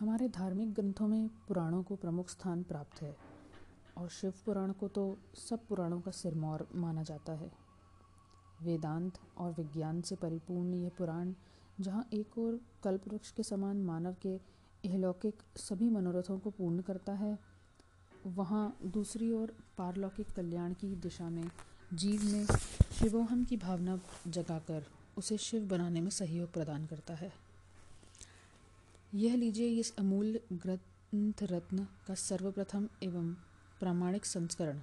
हमारे धार्मिक ग्रंथों में पुराणों को प्रमुख स्थान प्राप्त है और शिव पुराण को तो सब पुराणों का सिरमौर माना जाता है। वेदांत और विज्ञान से परिपूर्ण यह पुराण, जहाँ एक ओर कल्पवृक्ष के समान मानव के इहलौकिक सभी मनोरथों को पूर्ण करता है, वहाँ दूसरी ओर पारलौकिक कल्याण की दिशा में, जीव में शिवोहम की भावना जगाकर उसे शिव बनाने में सहयोग प्रदान करता है। यह लीजिए इस अमूल्य ग्रंथ रत्न का सर्वप्रथम एवं प्रामाणिक संस्करण,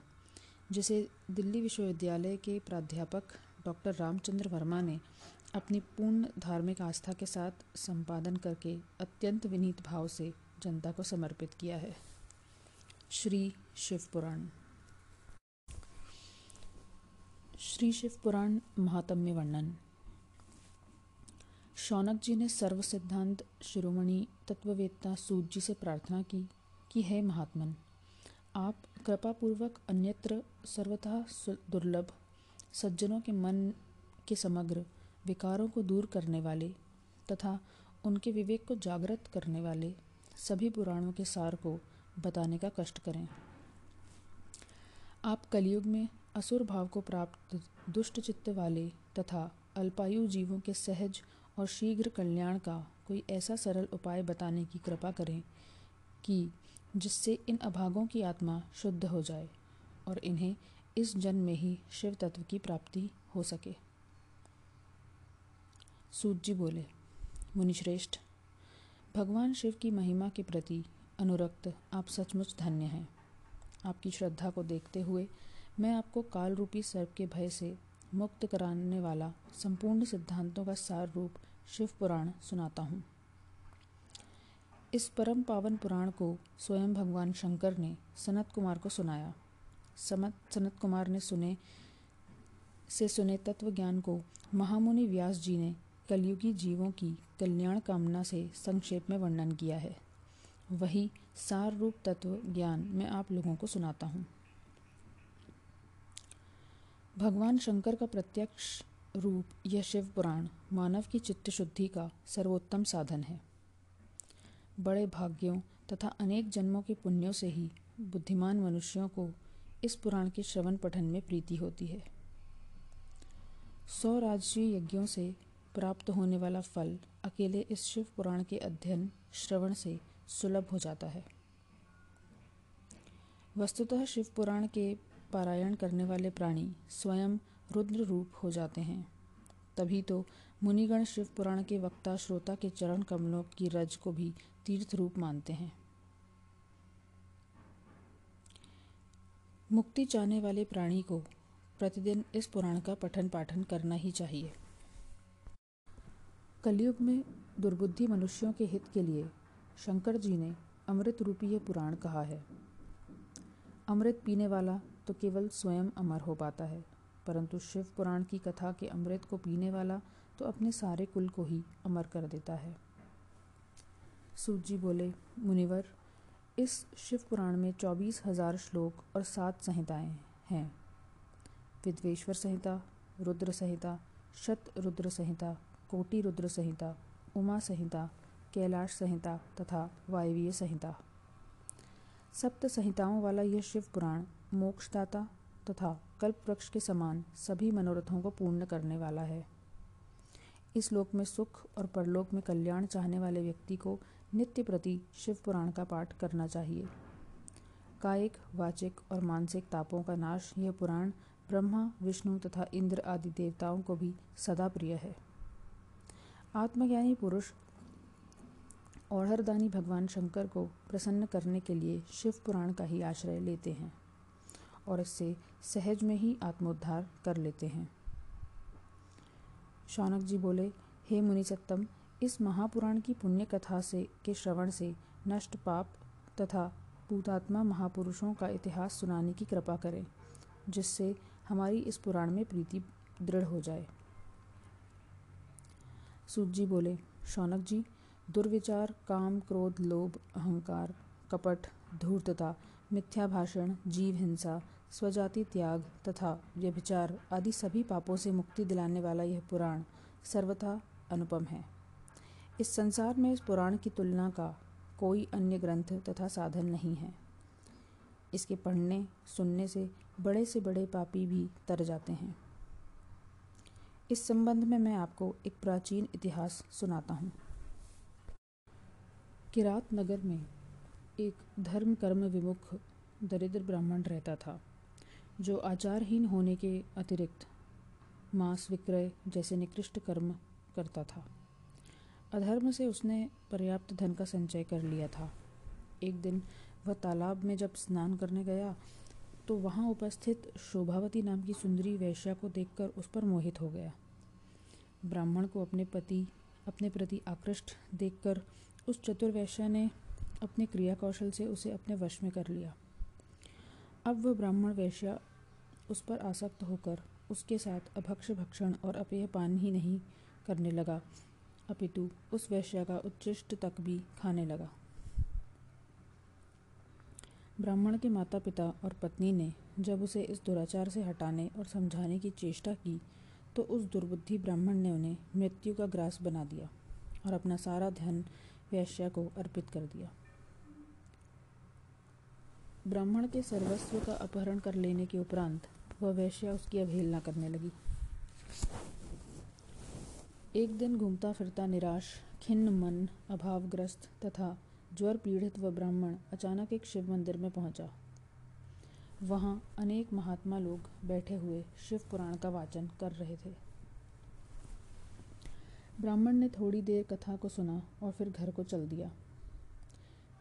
जिसे दिल्ली विश्वविद्यालय के प्राध्यापक डॉक्टर रामचंद्र वर्मा ने अपनी पूर्ण धार्मिक आस्था के साथ संपादन करके अत्यंत विनीत भाव से जनता को समर्पित किया है। श्री शिव पुराण। श्री शिव पुराण महात्म्य वर्णन। शौनक जी ने सर्व सिद्धांत शिरोमणि तत्ववेत्ता सूत जी से प्रार्थना की कि हे महात्मन, आप कृपापूर्वक अन्यत्र सर्वथा दुर्लभ, सज्जनों के मन के समग्र विकारों को दूर करने वाले तथा उनके विवेक को जागृत करने वाले सभी पुराणों के सार को बताने का कष्ट करें। आप कलयुग में असुर भाव को प्राप्त दुष्ट चित्त वाले तथा अल्पायु जीवों के सहज और शीघ्र कल्याण का कोई ऐसा सरल उपाय बताने की कृपा करें कि जिससे इन अभागों की आत्मा शुद्ध हो जाए और इन्हें इस जन्म में ही शिव तत्व की प्राप्ति हो सके। सूत जी बोले, मुनिश्रेष्ठ, भगवान शिव की महिमा के प्रति अनुरक्त आप सचमुच धन्य हैं। आपकी श्रद्धा को देखते हुए मैं आपको काल रूपी सर्प के भय से मुक्त कराने वाला संपूर्ण सिद्धांतों का सार रूप शिव पुराण सुनाता हूँ। इस परम पावन पुराण को स्वयं भगवान शंकर ने सनत कुमार को सुनाया। समत, सनत कुमार ने सुने, से सुने तत्व ज्ञान को महामुनि व्यास जी ने कलयुगी जीवों की कल्याण कामना से संक्षेप में वर्णन किया है। वही सार रूप तत्व ज्ञान मैं आप लोगों को सुनाता हूँ। भगवान शंकर का प्रत्यक्ष रूप यह शिव पुराण मानव की चित्त शुद्धि का सर्वोत्तम साधन है। बड़े भाग्यों तथा अनेक जन्मों के पुण्यों से ही बुद्धिमान मनुष्यों को इस पुराण के श्रवण पठन में प्रीति होती है। सौ राजसी यज्ञों से प्राप्त होने वाला फल अकेले इस शिव पुराण के अध्ययन, श्रवण से सुलभ हो जाता है। वस्तुतः शिव पुराण के पारायण करने वाले प्राणी स्वयं रुद्र रूप हो जाते हैं। तभी तो मुनिगण शिव पुराण के वक्ता श्रोता के चरण कमलों की रज को भी तीर्थ रूप मानते हैं। मुक्ति चाहने वाले प्राणी को प्रतिदिन इस पुराण का पठन पाठन करना ही चाहिए। कलयुग में दुर्बुद्धि मनुष्यों के हित के लिए शंकर जी ने अमृत रूपी यह पुराण कहा है। अमृत पीने वाला तो केवल स्वयं अमर हो पाता है, परंतु शिव पुराण की कथा के अमृत को पीने वाला तो अपने सारे कुल को ही अमर कर देता है। सूत जी बोले, मुनिवर, इस शिव पुराण में चौबीस हज़ार श्लोक और सात संहिताएँ हैं। विद्वेश्वर संहिता, रुद्र संहिता, शत रुद्र संहिता, कोटि रुद्र संहिता, उमा संहिता, कैलाश संहिता तथा वायवीय संहिता। सप्त संहिताओं वाला यह शिव पुराण मोक्षदाता तथा कल्प वृक्ष के समान सभी मनोरथों को पूर्ण करने वाला है। इस लोक में सुख और परलोक में कल्याण चाहने वाले व्यक्ति को नित्य प्रति शिव पुराण का पाठ करना चाहिए। कायिक, वाचिक और मानसिक तापों का नाश यह पुराण ब्रह्मा, विष्णु तथा इंद्र आदि देवताओं को भी सदा प्रिय है। आत्मज्ञानी पुरुष औहरदानी भगवान शंकर को प्रसन्न करने के लिए शिव पुराण का ही आश्रय लेते हैं और इससे सहज में ही आत्मोद्धार कर लेते हैं। शौनक जी बोले, हे मुनि सत्तम इस महापुराण की पुण्य कथा से, के श्रवण से, नष्ट पाप तथा भूतात्मा महापुरुषों का इतिहास सुनाने की कृपा करें, जिससे हमारी इस पुराण में प्रीति दृढ़ हो जाए। सूत जी बोले, शौनक जी, दुर्विचार, काम, क्रोध, लोभ, अहंकार, कपट, धूर्तता मिथ्या भाषण जीव हिंसा स्वजाति त्याग तथा व्यभिचार आदि सभी पापों से मुक्ति दिलाने वाला यह पुराण सर्वथा अनुपम है। इस संसार में इस पुराण की तुलना का कोई अन्य ग्रंथ तथा साधन नहीं है। इसके पढ़ने, सुनने से बड़े से बड़े पापी भी तर जाते हैं। इस संबंध में मैं आपको एक प्राचीन इतिहास सुनाता हूँ। किरात नगर में एक धर्म कर्म विमुख दरिद्र ब्राह्मण रहता था। जो आचारहीन होने के अतिरिक्त मांस विक्रय जैसे निकृष्ट कर्म करता था। अधर्म से उसने पर्याप्त धन का संचय कर लिया था। एक दिन वह तालाब में जब स्नान करने गया तो वहाँ उपस्थित शोभावती नाम की सुंदरी वैश्या को देखकर उस पर मोहित हो गया। ब्राह्मण को अपने पति, अपने प्रति आकृष्ट देखकर उस चतुर वैश्या ने अपने क्रिया कौशल से उसे अपने वश में कर लिया। अब वह ब्राह्मण वैश्या उस पर आसक्त होकर उसके साथ अभक्ष भक्षण और अपेय पान ही नहीं करने लगा। अपितु उस वैश्या का उच्चिष्ट तक भी खाने लगा। ब्राह्मण के माता पिता और पत्नी ने जब उसे इस दुराचार से हटाने और समझाने की चेष्टा की तो उस दुर्बुद्धि ब्राह्मण ने उन्हें मृत्यु का ग्रास बना दिया और अपना सारा ध्यान वैश्या को अर्पित कर दिया। ब्राह्मण के सर्वस्व का अपहरण कर लेने के उपरांत वह वैश्या उसकी अवहेलना करने लगी। एक दिन घूमता फिरता निराश, खिन्न मन अभावग्रस्त तथा ज्वर पीड़ित व ब्राह्मण अचानक एक शिव मंदिर में पहुँचा। वहाँ अनेक महात्मा लोग बैठे हुए शिव पुराण का वाचन कर रहे थे। ब्राह्मण ने थोड़ी देर कथा को सुना और फिर घर को चल दिया।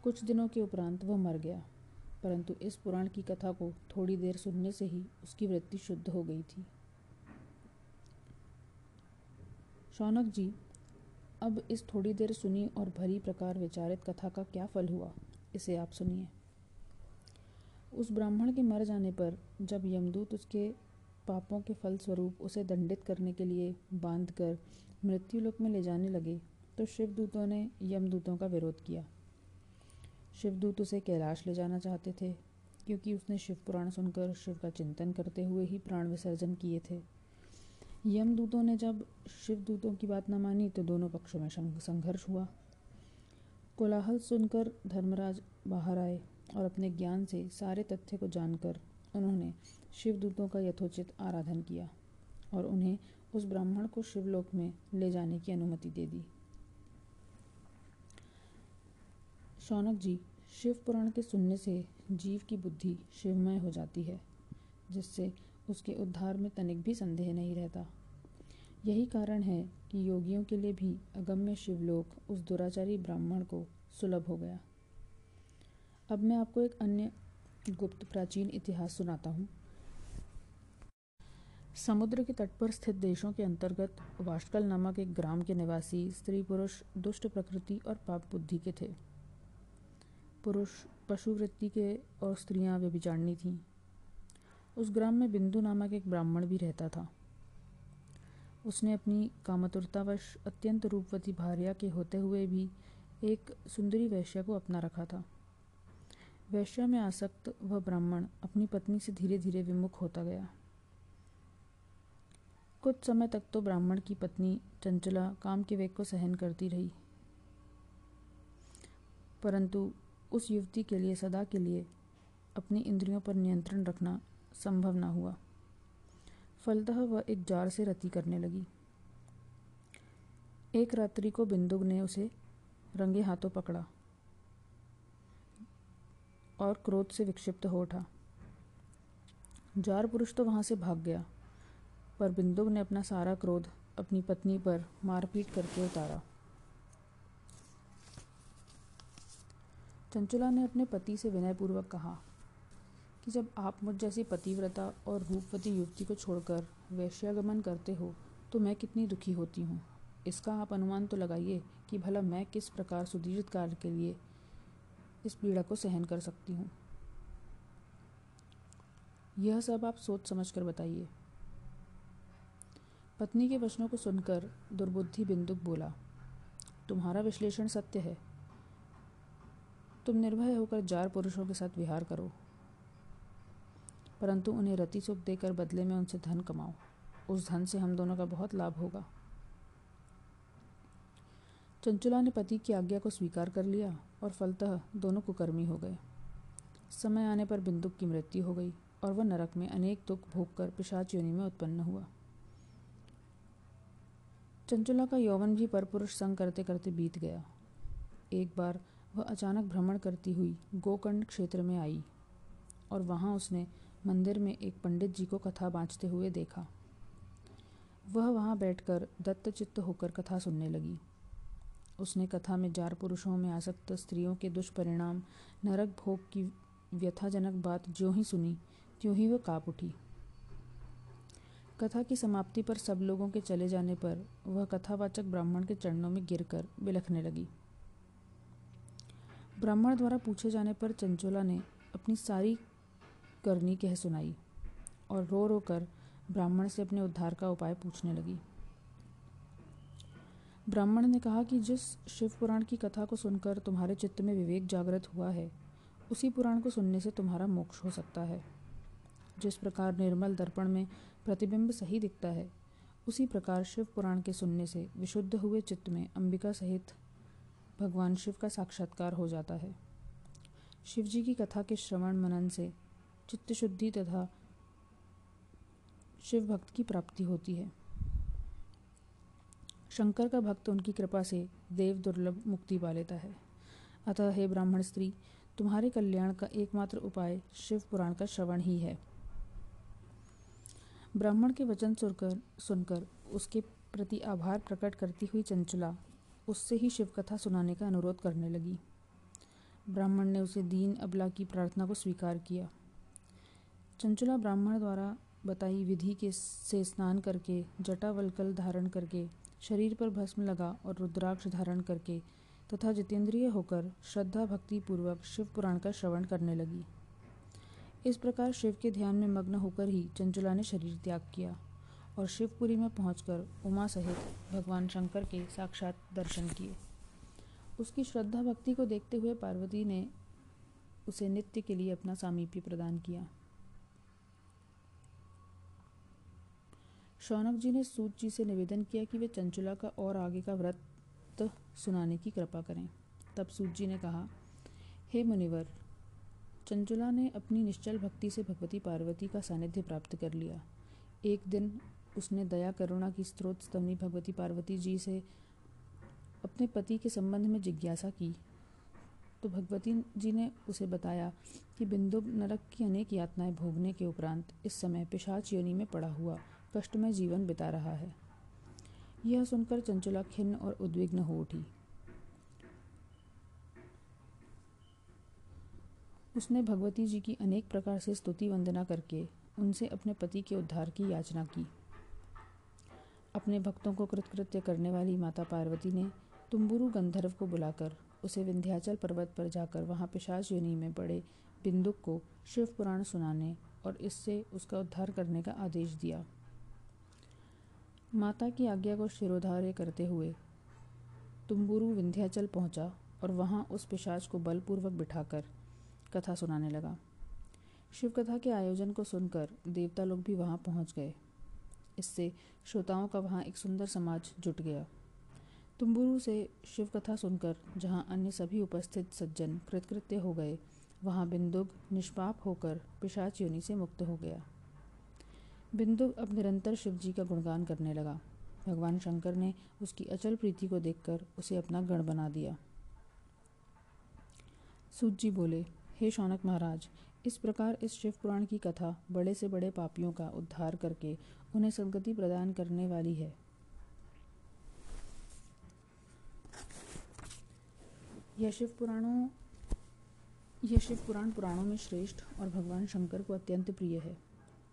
कुछ दिनों के उपरांत वह मर गया। परंतु इस पुराण की कथा को थोड़ी देर सुनने से ही उसकी वृत्ति शुद्ध हो गई थी। शौनक जी, अब इस थोड़ी देर सुनी और भरी प्रकार विचारित कथा का क्या फल हुआ, इसे आप सुनिए। उस ब्राह्मण के मर जाने पर जब यमदूत उसके पापों के फल स्वरूप उसे दंडित करने के लिए बांधकर मृत्युलोक में ले जाने लगे तो शिवदूतों ने यमदूतों का विरोध किया। शिवदूत उसे कैलाश ले जाना चाहते थे, क्योंकि उसने शिव पुराण सुनकर शिव का चिंतन करते हुए ही प्राण विसर्जन किए थे। यमदूतों ने जब शिवदूतों की बात न मानी तो दोनों पक्षों में संघर्ष हुआ। कोलाहल सुनकर धर्मराज बाहर आए और अपने ज्ञान से सारे तथ्य को जानकर उन्होंने शिवदूतों का यथोचित आराधन किया और उन्हें उस ब्राह्मण को शिवलोक में ले जाने की अनुमति दे दी। शौनक जी, शिव पुराण के सुनने से जीव की बुद्धि शिवमय हो जाती है, जिससे उसके उद्धार में तनिक भी संदेह नहीं रहता। यही कारण है कि योगियों के लिए भी अगम्य शिवलोक उस दुराचारी ब्राह्मण को सुलभ हो गया। अब मैं आपको एक अन्य गुप्त प्राचीन इतिहास सुनाता हूँ। समुद्र के तट पर स्थित देशों के अंतर्गत वाष्कल नामक एक ग्राम के निवासी स्त्री पुरुष दुष्ट प्रकृति और पाप बुद्धि के थे। पुरुष पशुवृत्ति के और स्त्रियाँ व्यभिचारणी थीं। उस ग्राम में बिंदु नामक एक ब्राह्मण भी रहता था। उसने अपनी कामतुरतावश अत्यंत रूपवती भार्या के होते हुए भी एक सुंदरी वैश्या को अपना रखा था। वैश्या में आसक्त वह ब्राह्मण अपनी पत्नी से धीरे धीरे विमुख होता गया। कुछ समय तक तो ब्राह्मण की पत्नी चंचला काम के वेग को सहन करती रही। परंतु उस युवती के लिए, सदा के लिए अपनी इंद्रियों पर नियंत्रण रखना संभव न हुआ। फलतः वह एक जार से रति करने लगी। एक रात्रि को बिंदुक ने उसे रंगे हाथों पकड़ा और क्रोध से विक्षिप्त हो उठा। जार पुरुष तो वहाँ से भाग गया, पर बिंदुक ने अपना सारा क्रोध अपनी पत्नी पर मारपीट करके उतारा। चंचला ने अपने पति से विनयपूर्वक कहा कि जब आप मुझ जैसी पतिव्रता और रूपवती युवती को छोड़कर वैश्यागमन करते हो तो मैं कितनी दुखी होती हूँ। इसका आप अनुमान तो लगाइए कि भला मैं किस प्रकार सुदीर्घ काल के लिए इस पीड़ा को सहन कर सकती हूँ। यह सब आप सोच समझ कर बताइए। पत्नी के वचनों को सुनकर दुर्बुद्धि बिंदुक बोला, तुम्हारा विश्लेषण सत्य है। तुम निर्भय होकर जार पुरुषों के साथ विहार करो। परंतु उन्हें रति सुख देकर बदले में उनसे धन कमाओ। उस धन से हम दोनों का बहुत लाभ होगा। चंचुला ने पति की आज्ञा को स्वीकार कर लिया और फलतः दोनों कुकर्मी हो गए। समय आने पर बिंदुक की मृत्यु हो गई और वह नरक में अनेक दुख भोग कर पिशाच योनि में उत्पन्न हुआ। चंचुला का यौवन भी परपुरुष संग करते करते बीत गया। एक बार वह अचानक भ्रमण करती हुई गोकर्ण क्षेत्र में आई और वहाँ उसने मंदिर में एक पंडित जी को कथा बाँचते हुए देखा। वह वहाँ बैठकर दत्तचित्त होकर कथा सुनने लगी। उसने कथा में जार पुरुषों में आसक्त स्त्रियों के दुष्परिणाम, नरक भोग की व्यथाजनक बात जो ही सुनी, त्यों ही वह काप उठी। कथा की समाप्ति पर सब लोगों के चले जाने पर वह कथावाचक ब्राह्मण के चरणों में गिरकर बिलखने लगी। ब्राह्मण द्वारा पूछे जाने पर चंचोला ने अपनी सारी करनी कह सुनाई और रो रो कर ब्राह्मण से अपने उद्धार का उपाय पूछने लगी। ब्राह्मण ने कहा कि जिस शिव पुराण की कथा को सुनकर तुम्हारे चित्त में विवेक जागृत हुआ है, उसी पुराण को सुनने से तुम्हारा मोक्ष हो सकता है। जिस प्रकार निर्मल दर्पण में प्रतिबिंब सही दिखता है, उसी प्रकार शिव पुराण के सुनने से विशुद्ध हुए चित्त में अंबिका सहित भगवान शिव का साक्षात्कार हो जाता है। शिव जी की कथा के श्रवण मनन से चित्त शुद्धि तथा शिव भक्त की प्राप्ति होती है। शंकर का भक्त उनकी कृपा से देव दुर्लभ मुक्ति पा लेता है। अतः हे ब्राह्मण स्त्री, तुम्हारे कल्याण का एकमात्र उपाय शिव पुराण का श्रवण ही है। ब्राह्मण के वचन सुनकर सुनकर उसके प्रति आभार प्रकट करती हुई चंचला उससे ही शिव कथा सुनाने का अनुरोध करने लगी। ब्राह्मण ने उसे दीन अबला की प्रार्थना को स्वीकार किया। चंचला ब्राह्मण द्वारा बताई विधि के से स्नान करके, जटावलकल धारण करके, शरीर पर भस्म लगा और रुद्राक्ष धारण करके तथा जितेंद्रिय होकर श्रद्धा भक्ति पूर्वक शिव पुराण का श्रवण करने लगी। इस प्रकार शिव के ध्यान में मग्न होकर ही चंचुला ने शरीर त्याग किया। और शिवपुरी में पहुंचकर उमा सहित भगवान शंकर के साक्षात दर्शन किए। उसकी श्रद्धा भक्ति को देखते हुए पार्वती ने उसे नित्य के लिए अपना सामीप्य प्रदान किया। शौनक जी ने सूत जी से निवेदन किया कि वे चंचुला का और आगे का व्रत सुनाने की कृपा करें। तब सूत जी ने कहा, हे मुनिवर, चंचुला ने अपनी निश्चल भक्ति से भगवती पार्वती का सानिध्य प्राप्त कर लिया। एक दिन उसने दया, करुणा की स्त्रोत स्तवनी भगवती पार्वती जी से अपने पति के संबंध में जिज्ञासा की। तो भगवती जी ने उसे बताया कि बिंदु नरक की अनेक यातनाएँ भोगने के उपरांत इस समय पिशाच योनि में पड़ा हुआ कष्टमय जीवन बिता रहा है। यह सुनकर चंचला खिन्न और उद्विग्न हो उठी। उसने भगवती जी की अनेक प्रकार से स्तुति वंदना करके उनसे अपने पति के उद्धार की याचना की। अपने भक्तों को कृतकृत्य करने वाली माता पार्वती ने तुम्बुरु गंधर्व को बुलाकर उसे विंध्याचल पर्वत पर जाकर वहाँ पिशाच योनि में पड़े बिंदुक को शिव पुराण सुनाने और इससे उसका उद्धार करने का आदेश दिया। माता की आज्ञा को शिरोधार्य करते हुए तुम्बुरु विंध्याचल पहुँचा और वहाँ उस पिशाच को बलपूर्वक बिठाकर कथा सुनाने लगा। शिव कथा के आयोजन को सुनकर देवता लोग भी वहाँ पहुँच गए। इससे श्रोताओं का वहाँ एक सुंदर समाज जुट गया। तुम्बुरु से शिव कथा सुनकर जहाँ अन्य सभी उपस्थित सज्जन कृतकृत्य हो गए, वहाँ बिंदुग निष्पाप होकर पिशाच योनि से मुक्त हो गया। बिंदु अब निरंतर शिव जी का गुणगान करने लगा। भगवान शंकर ने उसकी अचल प्रीति को देखकर उसे अपना गण बना दिया। सूत जी बोले, हे शौनक महाराज, इस प्रकार इस शिव पुराण की कथा बड़े से बड़े पापियों का उद्धार करके उन्हें सदगति प्रदान करने वाली है। यह शिव पुराणों, यह शिव पुराण पुराणों में श्रेष्ठ और भगवान शंकर को अत्यंत प्रिय है।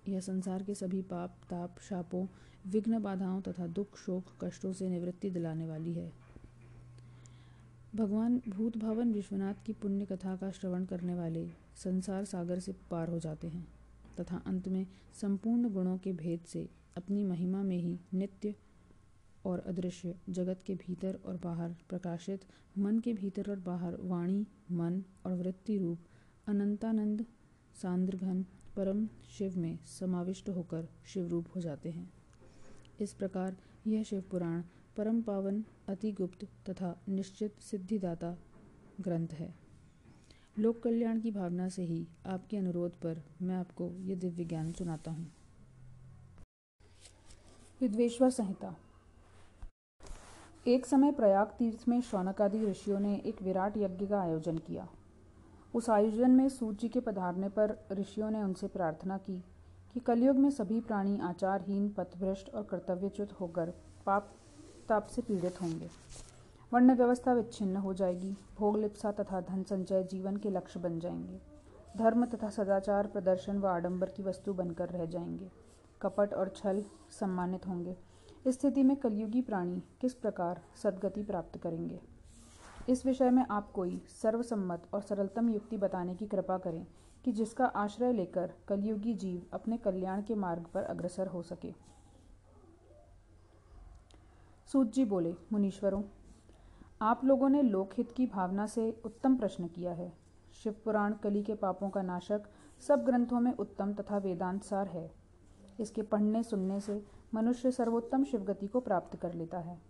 यह संसार के सभी पाप, ताप, शापों, विघ्न बाधाओं तथा दुख, शोक, कष्टों से निवृत्ति दिलाने वाली है। भगवान भूत भवन विश्वनाथ की पुण्य कथा का श्रवण करने वाले संसार सागर से पार हो जाते हैं। तथा अंत में संपूर्ण गुणों के भेद से अपनी महिमा में ही नित्य और अदृश्य जगत के भीतर और बाहर प्रकाशित, मन के भीतर और बाहर वाणी, मन और वृत्ति रूप, अनंतानंद सांद्रघन परम शिव में समाविष्ट होकर शिव रूप हो जाते हैं। इस प्रकार यह शिव पुराण परम पावन अति गुप्त तथा निश्चित सिद्धिदाता ग्रंथ है। लोक कल्याण की भावना से ही आपके अनुरोध पर मैं आपको ये दिव्य ज्ञान सुनाता हूँ। विद्वेश्वर संहिता। एक समय प्रयाग तीर्थ में शौनकादि ऋषियों ने एक विराट यज्ञ का आयोजन किया। उस आयोजन में सूर्य जी के पधारने पर ऋषियों ने उनसे प्रार्थना की कि कलयुग में सभी प्राणी आचारहीन, पथभ्रष्ट और कर्तव्यच्युत होकर पाप, ताप से पीड़ित होंगे। वर्ण व्यवस्था विच्छिन्न हो जाएगी। भोग लिप्सा तथा धन संचय जीवन के लक्ष्य बन जाएँगे। धर्म तथा सदाचार प्रदर्शन व आडंबर की वस्तु बनकर रह जाएँगे। कपट और छल सम्मानित होंगे। इस स्थिति में कलयुगी प्राणी किस प्रकार सदगति प्राप्त करेंगे? इस विषय में आप कोई सर्वसम्मत और सरलतम युक्ति बताने की कृपा करें कि जिसका आश्रय लेकर कलयुगी जीव अपने कल्याण के मार्ग पर अग्रसर हो सके। सूत जी बोले, मुनीश्वरों आप लोगों ने लोकहित की भावना से उत्तम प्रश्न किया है। शिव पुराण, कली के पापों का नाशक सब ग्रंथों में उत्तम तथा वेदांत सार है। इसके पढ़ने, सुनने से मनुष्य सर्वोत्तम शिवगति को प्राप्त कर लेता है।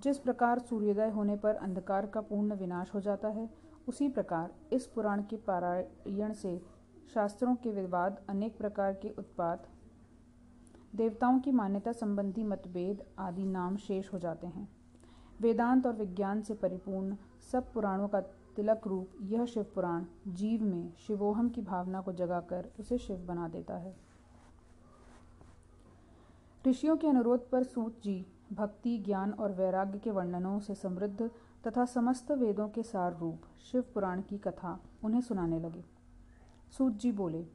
जिस प्रकार सूर्योदय होने पर अंधकार का पूर्ण विनाश हो जाता है, उसी प्रकार इस पुराण के पारायण से शास्त्रों के विवाद, अनेक प्रकार के उत्पाद देवताओं की मान्यता संबंधी मतभेद आदि नाम शेष हो जाते हैं। वेदांत और विज्ञान से परिपूर्ण सब पुराणों का तिलक रूप यह शिव पुराण जीव में शिवोहम की भावना को जगाकर उसे शिव बना देता है। ऋषियों के अनुरोध पर सूत जी भक्ति, ज्ञान और वैराग्य के वर्णनों से समृद्ध तथा समस्त वेदों के सार रूप शिव पुराण की कथा उन्हें सुनाने लगे। सूत जी बोले,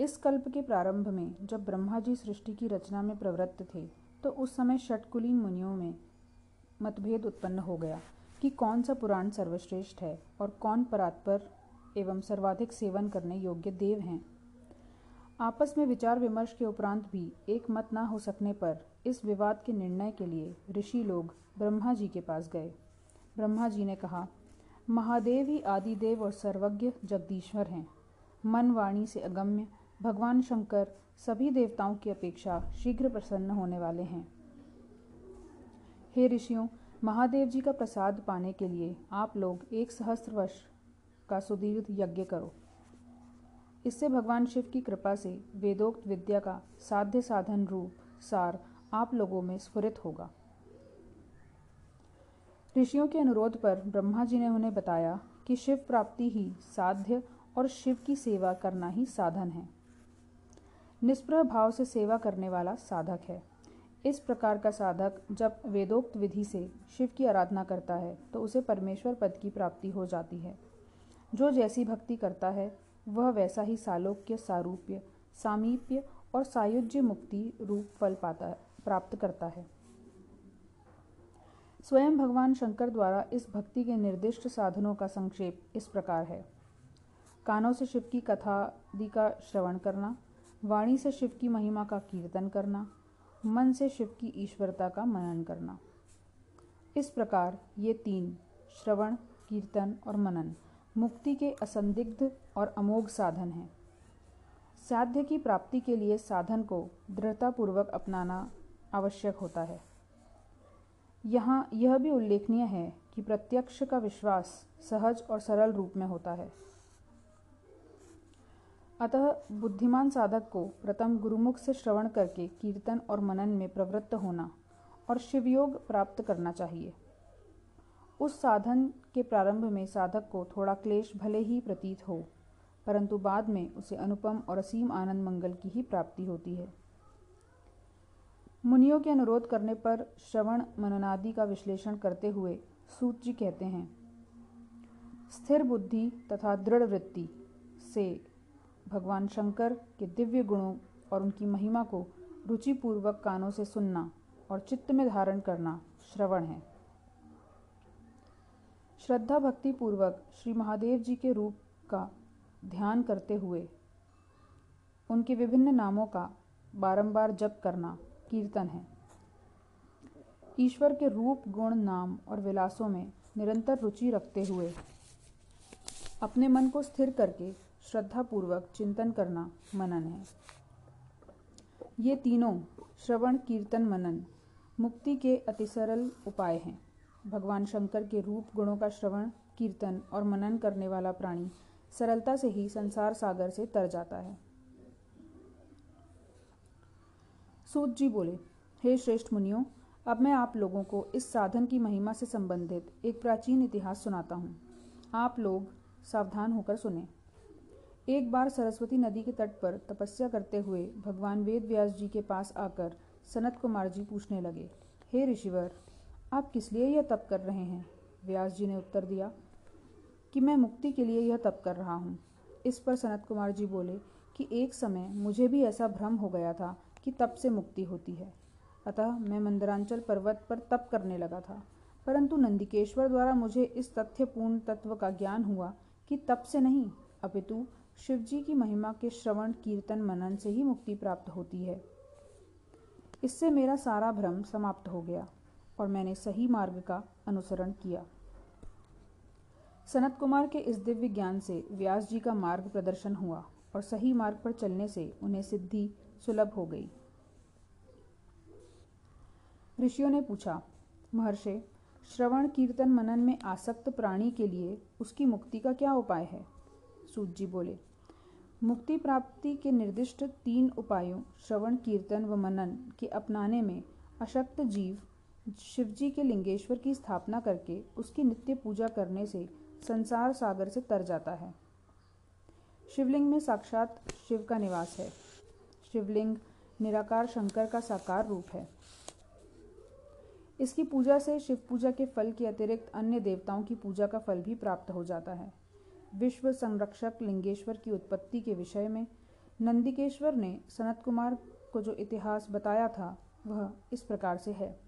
इस कल्प के प्रारंभ में जब ब्रह्मा जी सृष्टि की रचना में प्रवृत्त थे तो उस समय षटकुलीन मुनियों में मतभेद उत्पन्न हो गया कि कौन सा पुराण सर्वश्रेष्ठ है और कौन परात्पर एवं सर्वाधिक सेवन करने योग्य देव हैं। आपस में विचार विमर्श के उपरांत भी एक मत न हो सकने पर इस विवाद के निर्णय के लिए ऋषि लोग ब्रह्मा जी के पास गए। ब्रह्मा जी ने कहा, महादेव ही आदिदेव और सर्वज्ञ जगदीश्वर हैं। मन वाणी से अगम्य, भगवान शंकर सभी देवताओं की अपेक्षा शीघ्र प्रसन्न होने वाले हैं। हे ऋषियों, महादेव जी का प्रसाद पाने के लिए आप लोग एक सहस्त्र वर्ष का सुदीर्घ यज्ञ करो। इससे भगवान शिव की कृपा से वेदोक्त विद्या का साध्य साधन रूप सार आप लोगों में स्फुरित होगा। ऋषियों के अनुरोध पर ब्रह्मा जी ने उन्हें बताया कि शिव प्राप्ति ही साध्य और शिव की सेवा करना ही साधन है। निष्प्रह भाव से सेवा करने वाला साधक है। इस प्रकार का साधक जब वेदोक्त विधि से शिव की आराधना करता है तो उसे परमेश्वर पद की प्राप्ति हो जाती है। जो जैसी भक्ति करता है, वह वैसा ही सालोक्य, सारूप्य, सामीप्य और सायुज्य मुक्ति रूप फल पाता प्राप्त करता है। स्वयं भगवान शंकर द्वारा इस भक्ति के निर्दिष्ट साधनों का संक्षेप इस प्रकार है। कानों से शिव की कथा आदि का श्रवण करना, वाणी से शिव की महिमा का कीर्तन करना मन से शिव की ईश्वरता का मनन करना। इस प्रकार ये तीन, श्रवण, कीर्तन और मनन, मुक्ति के असंदिग्ध और अमोघ साधन हैं। साध्य की प्राप्ति के लिए साधन को दृढ़तापूर्वक अपनाना आवश्यक होता है। यहाँ यह भी उल्लेखनीय है कि प्रत्यक्ष का विश्वास सहज और सरल रूप में होता है। अतः बुद्धिमान साधक को प्रथम गुरुमुख से श्रवण करके कीर्तन और मनन में प्रवृत्त होना और शिवयोग प्राप्त करना चाहिए। उस साधन के प्रारंभ में साधक को थोड़ा क्लेश भले ही प्रतीत हो, परंतु बाद में उसे अनुपम और असीम आनंद मंगल की ही प्राप्ति होती है। मुनियों के अनुरोध करने पर श्रवण, मननादि का विश्लेषण करते हुए सूत जी कहते हैं, स्थिर बुद्धि तथा दृढ़ वृत्ति से भगवान शंकर के दिव्य गुणों और उनकी महिमा को रुचिपूर्वक कानों से सुनना और चित्त में धारण करना श्रवण है। श्रद्धा भक्ति पूर्वक श्री महादेव जी के रूप का ध्यान करते हुए उनके विभिन्न नामों का बारंबार जप करना कीर्तन है। ईश्वर के रूप, गुण, नाम और विलासों में निरंतर रुचि रखते हुए अपने मन को स्थिर करके श्रद्धापूर्वक चिंतन करना मनन है। ये तीनों श्रवण, कीर्तन, मनन मुक्ति के अति सरल उपाय हैं। भगवान शंकर के रूप, गुणों का श्रवण, कीर्तन और मनन करने वाला प्राणी सरलता से ही संसार सागर से तर जाता है। सूत जी बोले, हे श्रेष्ठ मुनियों, अब मैं आप लोगों को इस साधन की महिमा से संबंधित एक प्राचीन इतिहास सुनाता हूँ। आप लोग सावधान होकर सुने। एक बार सरस्वती नदी के तट पर तपस्या करते हुए भगवान वेद व्यास जी के पास आकर सनत कुमार जी पूछने लगे, हे ऋषिवर, आप किस लिए यह तप कर रहे हैं? व्यास जी ने उत्तर दिया, कि मैं मुक्ति के लिए यह तप कर रहा हूँ। इस पर सनत कुमार जी बोले, कि एक समय मुझे भी ऐसा भ्रम हो गया था कि तप से मुक्ति होती है। अतः मैं मंदरांचल पर्वत पर तप करने लगा था। परंतु नंदिकेश्वर द्वारा मुझे इस तथ्यपूर्ण तत्व का ज्ञान हुआ कि तप से नहीं, अपितु शिवजी की महिमा के श्रवण, कीर्तन, मनन से ही मुक्ति प्राप्त होती है। इससे मेरा सारा भ्रम समाप्त हो गया और मैंने सही मार्ग का अनुसरण किया। सनत कुमार के इस दिव्य ज्ञान से व्यास जी का मार्ग प्रदर्शन हुआ और सही मार्ग पर चलने से उन्हें सिद्धि सुलभ हो गई। ऋषियों ने पूछा, महर्षि, श्रवण, कीर्तन, मनन में आसक्त प्राणी के लिए उसकी मुक्ति का क्या उपाय है? सूत जी बोले। मुक्ति प्राप्ति के निर्दिष्ट तीन उपायों, श्रवण, कीर्तन व मनन, के अपनाने में अशक्त जीव शिवजी के लिंगेश्वर की स्थापना करके उसकी नित्य पूजा करने से संसार सागर से तर जाता है। शिवलिंग में साक्षात शिव का निवास है। शिवलिंग निराकार शंकर का साकार रूप है। इसकी पूजा से शिव पूजा के फल के अतिरिक्त अन्य देवताओं की पूजा का फल भी प्राप्त हो जाता है। विश्व संरक्षक लिंगेश्वर की उत्पत्ति के विषय में नंदिकेश्वर ने सनत कुमार को जो इतिहास बताया था, वह इस प्रकार से है।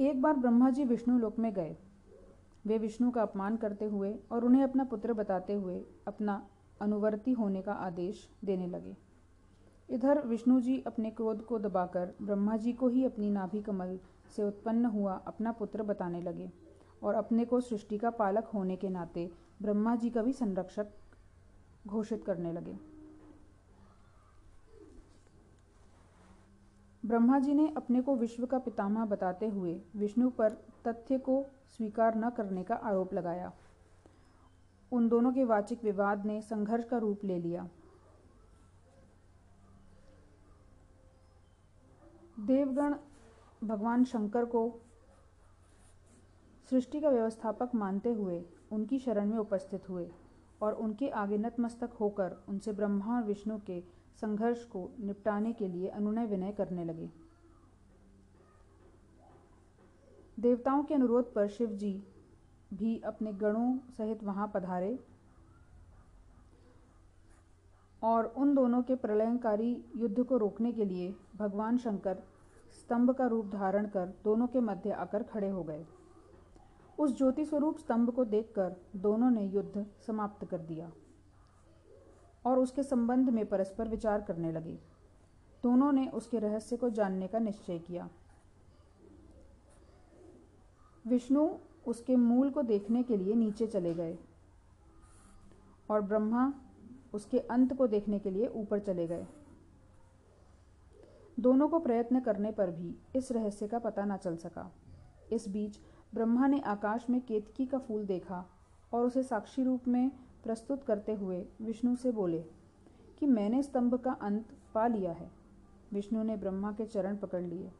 एक बार ब्रह्मा जी विष्णु लोक में गए। वे विष्णु का अपमान करते हुए और उन्हें अपना पुत्र बताते हुए अपना अनुवर्ती होने का आदेश देने लगे। इधर विष्णु जी अपने क्रोध को दबाकर ब्रह्मा जी को ही अपनी नाभि कमल से उत्पन्न हुआ अपना पुत्र बताने लगे। और अपने को सृष्टि का पालक होने के नाते ब्रह्मा जी का भी संरक्षक घोषित करने लगे। ब्रह्मा जी ने अपने को विश्व का पितामह बताते हुए विष्णु पर तथ्य को स्वीकार न करने का आरोप लगाया। उन दोनों के वाचिक विवाद ने संघर्ष का रूप ले लिया। देवगण भगवान शंकर को सृष्टि का व्यवस्थापक मानते हुए, उनकी शरण में उपस्थित हुए और उनके आगे नतमस्तक होकर उनसे ब्रह्मा और विष्णु के संघर्ष को निपटाने के लिए अनुनय विनय करने लगे। देवताओं के अनुरोध पर शिव जी भी अपने गणों सहित वहाँ पधारे और उन दोनों के प्रलयंकारी युद्ध को रोकने के लिए भगवान शंकर स्तंभ का रूप धारण कर दोनों के मध्य आकर खड़े हो गए। उस ज्योति स्वरूप स्तंभ को देखकर दोनों ने युद्ध समाप्त कर दिया और उसके संबंध में परस्पर विचार करने लगे। दोनों ने उसके रहस्य को जानने का निश्चय किया। विष्णु उसके मूल को देखने के लिए नीचे चले गए और ब्रह्मा उसके अंत को देखने के लिए ऊपर चले गए। दोनों को प्रयत्न करने पर भी इस रहस्य का पता न चल सका। इस बीच ब्रह्मा ने आकाश में केतकी का फूल देखा और उसे साक्षी रूप में प्रस्तुत करते हुए विष्णु से बोले कि मैंने स्तंभ का अंत पा लिया है। विष्णु ने ब्रह्मा के चरण पकड़ लिए।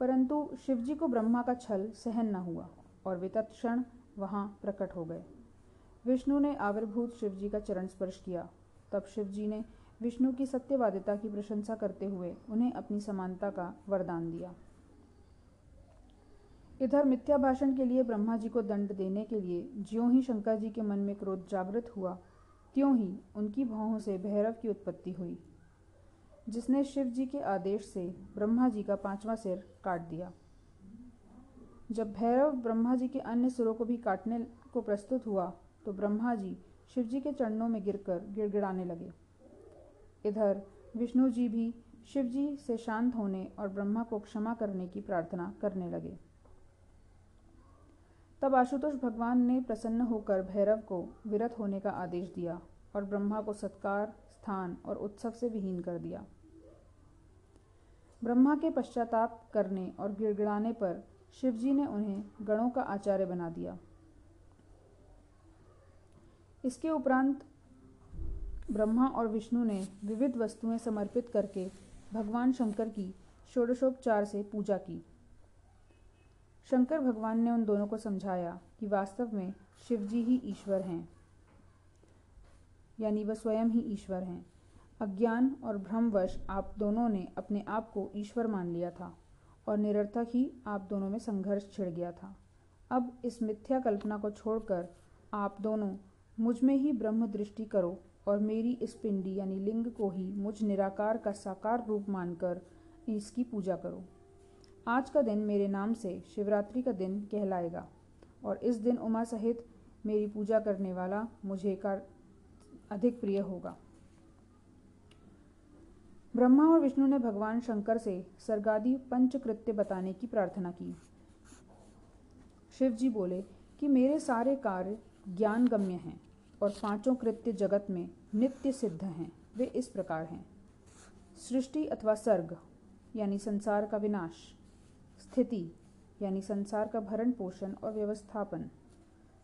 परंतु शिवजी को ब्रह्मा का छल सहन न हुआ और वे वहाँ प्रकट हो गए। विष्णु ने आविर्भूत शिवजी का चरण स्पर्श किया। तब शिवजी ने विष्णु की सत्यवादिता की प्रशंसा करते हुए उन्हें अपनी समानता का वरदान दिया। इधर मिथ्या भाषण के लिए ब्रह्मा जी को दंड देने के लिए ज्यों ही शंकर जी के मन में क्रोध जागृत हुआ, त्यों ही उनकी भावों से भैरव की उत्पत्ति हुई, जिसने शिव जी के आदेश से ब्रह्मा जी का पांचवा सिर काट दिया। जब भैरव ब्रह्मा जी के अन्य सिरों को भी काटने को प्रस्तुत हुआ तो ब्रह्मा जी शिव जी के चरणों में गिरकर गिड़गिड़ाने लगे। इधर विष्णु जी भी शिव जी से शांत होने और ब्रह्मा को क्षमा करने की प्रार्थना करने लगे। तब आशुतोष भगवान ने प्रसन्न होकर भैरव को विरत होने का आदेश दिया और ब्रह्मा को सत्कार, स्थान और उत्सव से विहीन कर दिया। ब्रह्मा के पश्चाताप करने और गिड़गिड़ाने पर शिवजी ने उन्हें गणों का आचार्य बना दिया। इसके उपरांत ब्रह्मा और विष्णु ने विविध वस्तुएँ समर्पित करके भगवान शंकर की षोडशोपचार से पूजा की। शंकर भगवान ने उन दोनों को समझाया कि वास्तव में शिवजी ही ईश्वर हैं, यानी वह स्वयं ही ईश्वर हैं। अज्ञान और भ्रमवश आप दोनों ने अपने आप को ईश्वर मान लिया था और निरर्थक ही आप दोनों में संघर्ष छिड़ गया था। अब इस मिथ्या कल्पना को छोड़कर आप दोनों मुझमें ही ब्रह्म दृष्टि करो और मेरी इस पिंडी यानी लिंग को ही मुझ निराकार का साकार रूप मानकर इसकी पूजा करो। आज का दिन मेरे नाम से शिवरात्रि का दिन कहलाएगा, और इस दिन उमा सहित मेरी पूजा करने वाला मुझे कर अधिक प्रिय होगा। ब्रह्मा और विष्णु ने भगवान शंकर से सरगादी पंचकृत्य बताने की प्रार्थना की। शिव जी बोले कि मेरे सारे कार्य ज्ञान गम्य हैं और पाँचों कृत्य जगत में नित्य सिद्ध हैं, वे इस प्रकार हैं। सृष्टि अथवा सर्ग, यानी संसार का विनाश स्थिति, यानी संसार का भरण पोषण और व्यवस्थापन।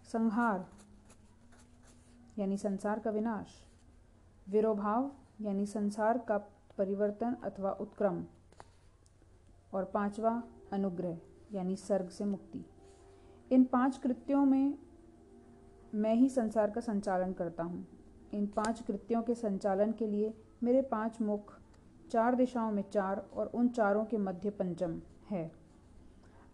संहार, यानी संसार का विनाश। विरोभाव, यानी संसार का परिवर्तन अथवा उत्क्रम। और पांचवा, अनुग्रह, यानी सर्ग से मुक्ति। इन पाँच कृत्यों में मैं ही संसार का संचालन करता हूँ। इन पाँच कृत्यों के संचालन के लिए मेरे पाँच मुख, चार दिशाओं में चार और उन चारों के मध्य पंचम है।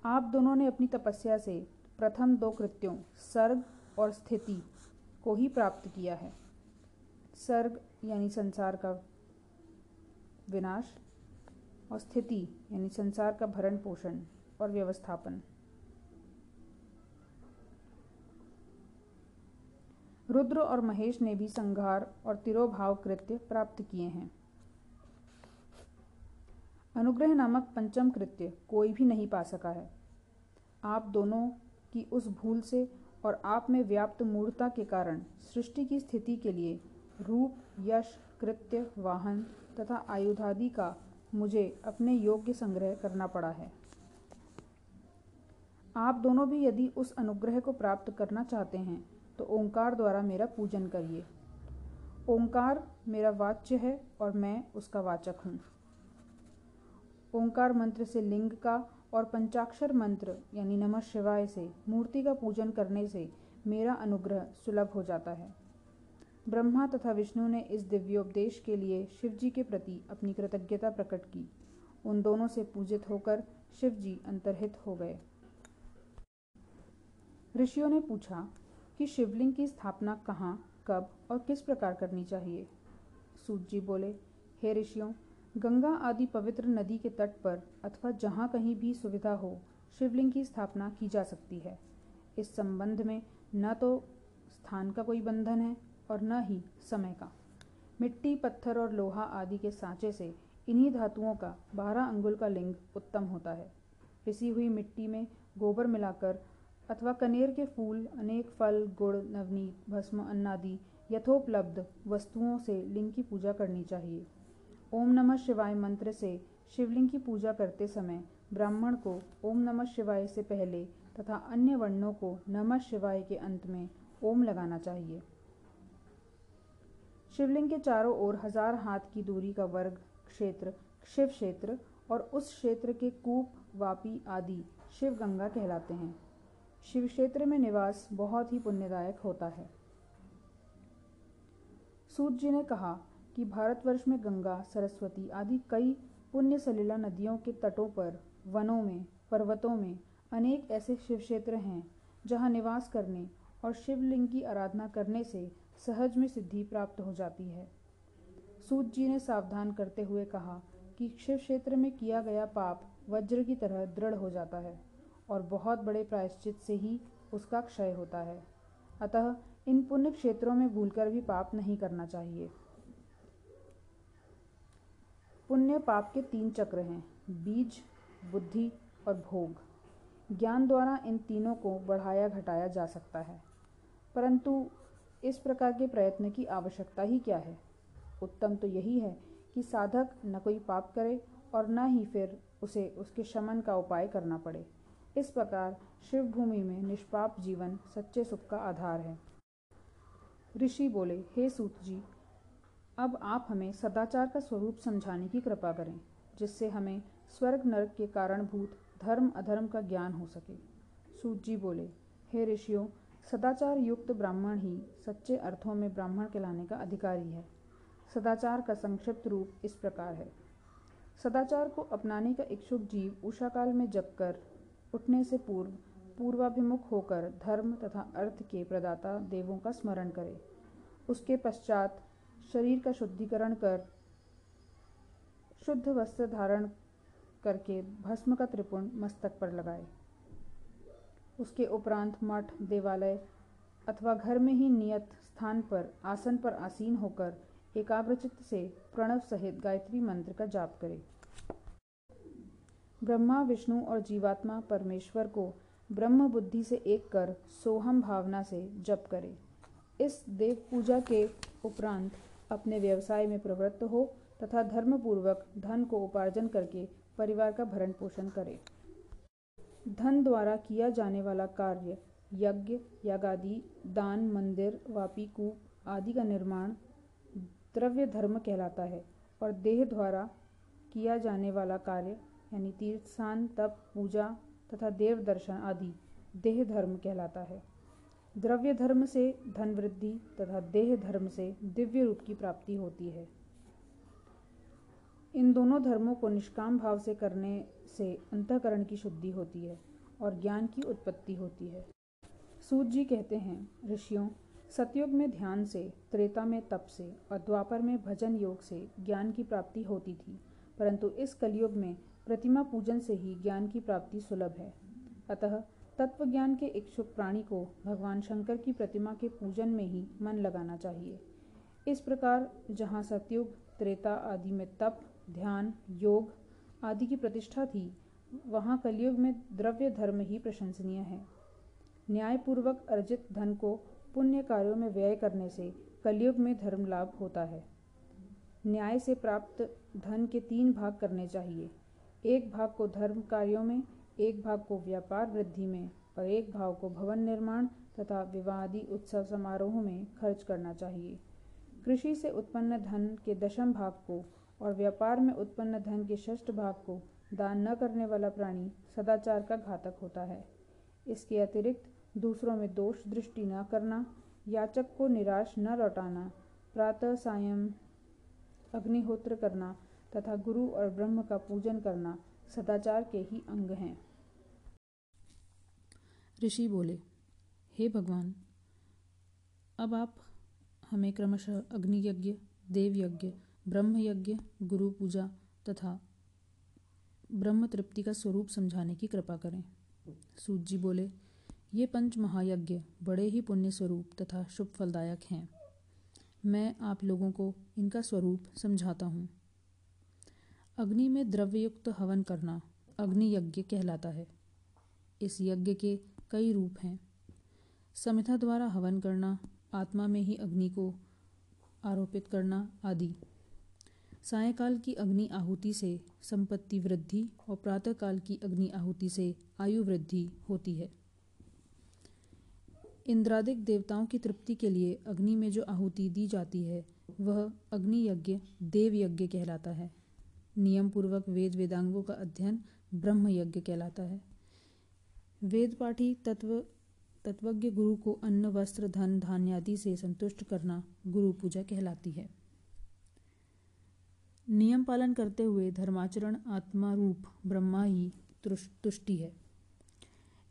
आप दोनों ने अपनी तपस्या से प्रथम दो कृत्यों, सर्ग और स्थिति, को ही प्राप्त किया है। सर्ग यानी संसार का विनाश और स्थिति यानी संसार का भरण पोषण और व्यवस्थापन। रुद्र और महेश ने भी संघार और तिरोभाव कृत्य प्राप्त किए हैं। अनुग्रह नामक पंचम कृत्य कोई भी नहीं पा सका है। आप दोनों की उस भूल से और आप में व्याप्त मूर्ता के कारण सृष्टि की स्थिति के लिए रूप, यश, कृत्य, वाहन तथा आयुधादि का मुझे अपने योग्य संग्रह करना पड़ा है। आप दोनों भी यदि उस अनुग्रह को प्राप्त करना चाहते हैं तो ओंकार द्वारा मेरा पूजन करिए। ओंकार मेरा वाच्य है और मैं उसका वाचक हूँ। ओंकार मंत्र से लिंग का और पंचाक्षर मंत्र, यानी नमः शिवाय से, मूर्ति का पूजन करने से मेरा अनुग्रह सुलभ हो जाता है। ब्रह्मा तथा विष्णु ने इस दिव्योपदेश के लिए शिव जी के प्रति अपनी कृतज्ञता प्रकट की। उन दोनों से पूजित होकर शिव जी अंतर्हित हो गए। ऋषियों ने पूछा कि शिवलिंग की स्थापना कहाँ, कब और किस प्रकार करनी चाहिए? सूत जी बोले, हे ऋषियों गंगा आदि पवित्र नदी के तट पर अथवा जहाँ कहीं भी सुविधा हो, शिवलिंग की स्थापना की जा सकती है। इस संबंध में न तो स्थान का कोई बंधन है और न ही समय का। मिट्टी, पत्थर और लोहा आदि के सांचे से इन्हीं धातुओं का बारह अंगुल का लिंग उत्तम होता है। पिसी हुई मिट्टी में गोबर मिलाकर अथवा कनेर के फूल, अनेक फल, गुड़, नवनीत, भस्म, अन्नादि यथोपलब्ध वस्तुओं से लिंग की पूजा करनी चाहिए। ओम नमः शिवाय मंत्र से शिवलिंग की पूजा करते समय ब्राह्मण को ओम नमः शिवाय से पहले तथा अन्य वर्णों को नमः शिवाय के अंत में ओम लगाना चाहिए। शिवलिंग के चारों ओर हज़ार हाथ की दूरी का वर्ग, क्षेत्र, शिव क्षेत्र और उस क्षेत्र के कूप, वापी आदि शिव गंगा कहलाते हैं। शिव क्षेत्र में निवास बहुत ही पुण्यदायक होता है। सूत जी ने कहा कि भारतवर्ष में गंगा, सरस्वती आदि कई पुण्य सलीला नदियों के तटों पर, वनों में, पर्वतों में अनेक ऐसे शिव क्षेत्र हैं, जहाँ निवास करने और शिवलिंग की आराधना करने से सहज में सिद्धि प्राप्त हो जाती है। सूत जी ने सावधान करते हुए कहा कि शिव क्षेत्र में किया गया पाप वज्र की तरह दृढ़ हो जाता है और बहुत बड़े प्रायश्चित से ही उसका क्षय होता है। अतः इन पुण्य क्षेत्रों में भूलकर भी पाप नहीं करना चाहिए। पुण्य पाप के तीन चक्र हैं, बीज, बुद्धि और भोग। ज्ञान द्वारा इन तीनों को बढ़ाया घटाया जा सकता है। परंतु इस प्रकार के प्रयत्न की आवश्यकता ही क्या है? उत्तम तो यही है कि साधक न कोई पाप करे और न ही फिर उसे उसके शमन का उपाय करना पड़े। इस प्रकार शिव भूमि में निष्पाप जीवन सच्चे सुख का आधार है। ऋषि बोले, हे सूत जी अब आप हमें सदाचार का स्वरूप समझाने की कृपा करें, जिससे हमें स्वर्ग नरक के कारणभूत धर्म अधर्म का ज्ञान हो सके। सूत जी बोले, हे ऋषियों, सदाचार युक्त ब्राह्मण ही सच्चे अर्थों में ब्राह्मण कहलाने का अधिकारी है। सदाचार का संक्षिप्त रूप इस प्रकार है। सदाचार को अपनाने का इच्छुक जीव उषाकाल में जग कर, उठने से पूर्व पूर्वाभिमुख होकर धर्म तथा अर्थ के प्रदाता देवों का स्मरण करे। उसके पश्चात शरीर का शुद्धिकरण कर, शुद्ध वस्त्र धारण करके भस्म का त्रिपुण मस्तक पर लगाए। उसके उपरांत मठ, देवालय अथवा घर में ही नियत स्थान पर आसन पर आसीन होकर एकाग्रचित्त से प्रणव सहित गायत्री मंत्र का जाप करे। ब्रह्मा, विष्णु और जीवात्मा परमेश्वर को ब्रह्म बुद्धि से एक कर सोहम भावना से जप करे। इस देव पूजा के उपरांत अपने व्यवसाय में प्रवृत्त हो तथा धर्मपूर्वक धन को उपार्जन करके परिवार का भरण पोषण करे। धन द्वारा किया जाने वाला कार्य, यज्ञ, यागादि, दान, मंदिर, वापी कूप आदि का निर्माण द्रव्य धर्म कहलाता है और देह द्वारा किया जाने वाला कार्य, यानी तीर्थ स्थान तप, पूजा तथा देव दर्शन आदि देह धर्म कहलाता है। द्रव्य धर्म से धन वृद्धि तथा देह धर्म से दिव्य रूप की प्राप्ति होती है। इन दोनों धर्मों को निष्काम भाव से करने से अंतकरण की शुद्धि होती है और ज्ञान की उत्पत्ति होती है। सूत जी कहते हैं, ऋषियों, सतयुग में ध्यान से, त्रेता में तप से और द्वापर में भजन योग से ज्ञान की प्राप्ति होती थी, परंतु इस कलयुग में प्रतिमा पूजन से ही ज्ञान की प्राप्ति सुलभ है। अतः तत्व ज्ञान के इच्छुक प्राणी को भगवान शंकर की प्रतिमा के पूजन में ही मन लगाना चाहिए। इस प्रकार जहाँ सतयुग, त्रेता आदि में तप, ध्यान, योग आदि की प्रतिष्ठा थी, वहाँ कलयुग में द्रव्य धर्म ही प्रशंसनीय है। न्यायपूर्वक अर्जित धन को पुण्य कार्यों में व्यय करने से कलयुग में धर्म लाभ होता है। न्याय से प्राप्त धन के तीन भाग करने चाहिए। एक भाग को धर्म कार्यों में एक भाग को व्यापार वृद्धि में और एक भाव को भवन निर्माण तथा विवादी उत्सव समारोह में खर्च करना चाहिए। कृषि से उत्पन्न धन के दशम भाग को और व्यापार में उत्पन्न धन के षष्ठ भाग को दान न करने वाला प्राणी सदाचार का घातक होता है। इसके अतिरिक्त दूसरों में दोष दृष्टि न करना, याचक को निराश न लौटाना, प्रातः सायं अग्निहोत्र करना तथा गुरु और ब्रह्म का पूजन करना सदाचार के ही अंग हैं। ऋषि बोले, हे भगवान, अब आप हमें क्रमशः अग्नि यज्ञ देव यज्ञ ब्रह्म यज्ञ गुरु पूजा तथा ब्रह्म तृप्ति का स्वरूप समझाने की कृपा करें। सूत जी बोले, ये पंच महायज्ञ बड़े ही पुण्य स्वरूप तथा शुभ फलदायक हैं। मैं आप लोगों को इनका स्वरूप समझाता हूँ। अग्नि में द्रव्ययुक्त हवन करना अग्नि यज्ञ कहलाता है। इस यज्ञ के कई रूप हैं। समिता द्वारा हवन करना, आत्मा में ही अग्नि को आरोपित करना आदि। सायकाल की अग्नि आहुति से संपत्ति वृद्धि और प्रातःकाल की अग्नि आहुति से आयु वृद्धि होती है। इंद्रादिक देवताओं की तृप्ति के लिए अग्नि में जो आहुति दी जाती है, वह अग्नि यज्ञ देव यज्ञ कहलाता है। नियम पूर्वक वेद वेदांगों का अध्ययन ब्रह्म यज्ञ कहलाता है। वेद पाठी तत्व, तत्वज्ञ गुरु को अन्न, वस्त्र, धन, धान्य आदि से संतुष्ट करना गुरु पूजा कहलाती है। नियम पालन करते हुए धर्माचरण, आत्मा रूप, ब्रह्मा ही तुष्टि है।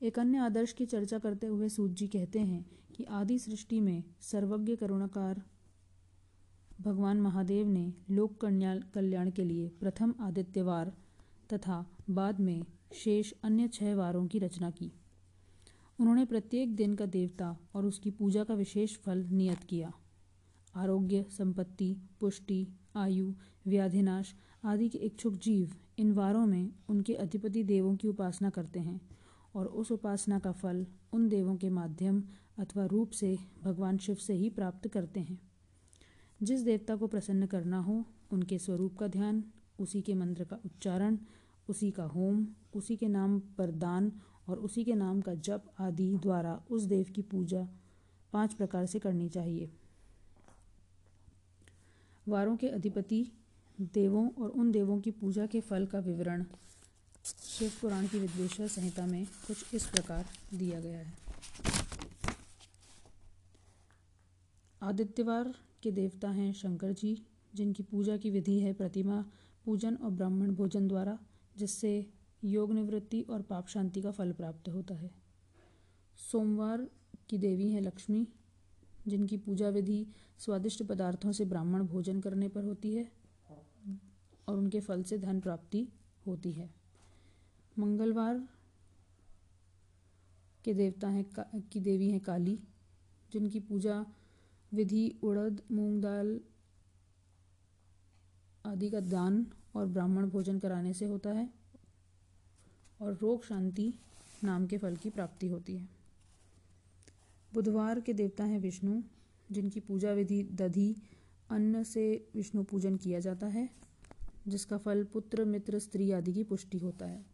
एक अन्य आदर्श की चर्चा करते हुए सूत जी कहते हैं कि आदि सृष्टि में सर्वज्ञ करुणाकार भगवान महादेव ने लोक कल्याण के लिए प्रथम आदित्यवार तथा बाद में शेष अन्य छह वारों की रचना की। उन्होंने प्रत्येक दिन का देवता और उसकी पूजा का विशेष फल नियत किया। आरोग्य, संपत्ति, पुष्टि, आयु, व्याधिनाश आदि के इच्छुक जीव इन वारों में उनके अधिपति देवों की उपासना करते हैं और उस उपासना का फल उन देवों के माध्यम अथवा रूप से भगवान शिव से ही प्राप्त करते हैं। जिस देवता को प्रसन्न करना हो, उनके स्वरूप का ध्यान, उसी के मंत्र का उच्चारण, उसी का होम, उसी के नाम पर दान और उसी के नाम का जप आदि द्वारा उस देव की पूजा पाँच प्रकार से करनी चाहिए। वारों के अधिपति, देवों और उन देवों की पूजा के फल का विवरण शिव पुराण की विद्वेश्वर संहिता में कुछ इस प्रकार दिया गया है। आदित्यवार के देवता हैं शंकर जी, जिनकी पूजा की विधि है प्रतिमा, पूजन और ब्राह्मण भोजन द्वारा, जिससे योग निवृत्ति और पाप शांति का फल प्राप्त होता है। सोमवार की देवी हैं लक्ष्मी, जिनकी पूजा विधि स्वादिष्ट पदार्थों से ब्राह्मण भोजन करने पर होती है और उनके फल से धन प्राप्ति होती है। मंगलवार के देवता हैं की देवी हैं काली, जिनकी पूजा विधि, उड़द, मूंग दाल आदि का दान और ब्राह्मण भोजन कराने से होता है और रोग शांति नाम के फल की प्राप्ति होती है। बुधवार के देवता हैं विष्णु, जिनकी पूजा विधि दधि, अन्न से विष्णु पूजन किया जाता है, जिसका फल पुत्र, मित्र, स्त्री आदि की पुष्टि होता है।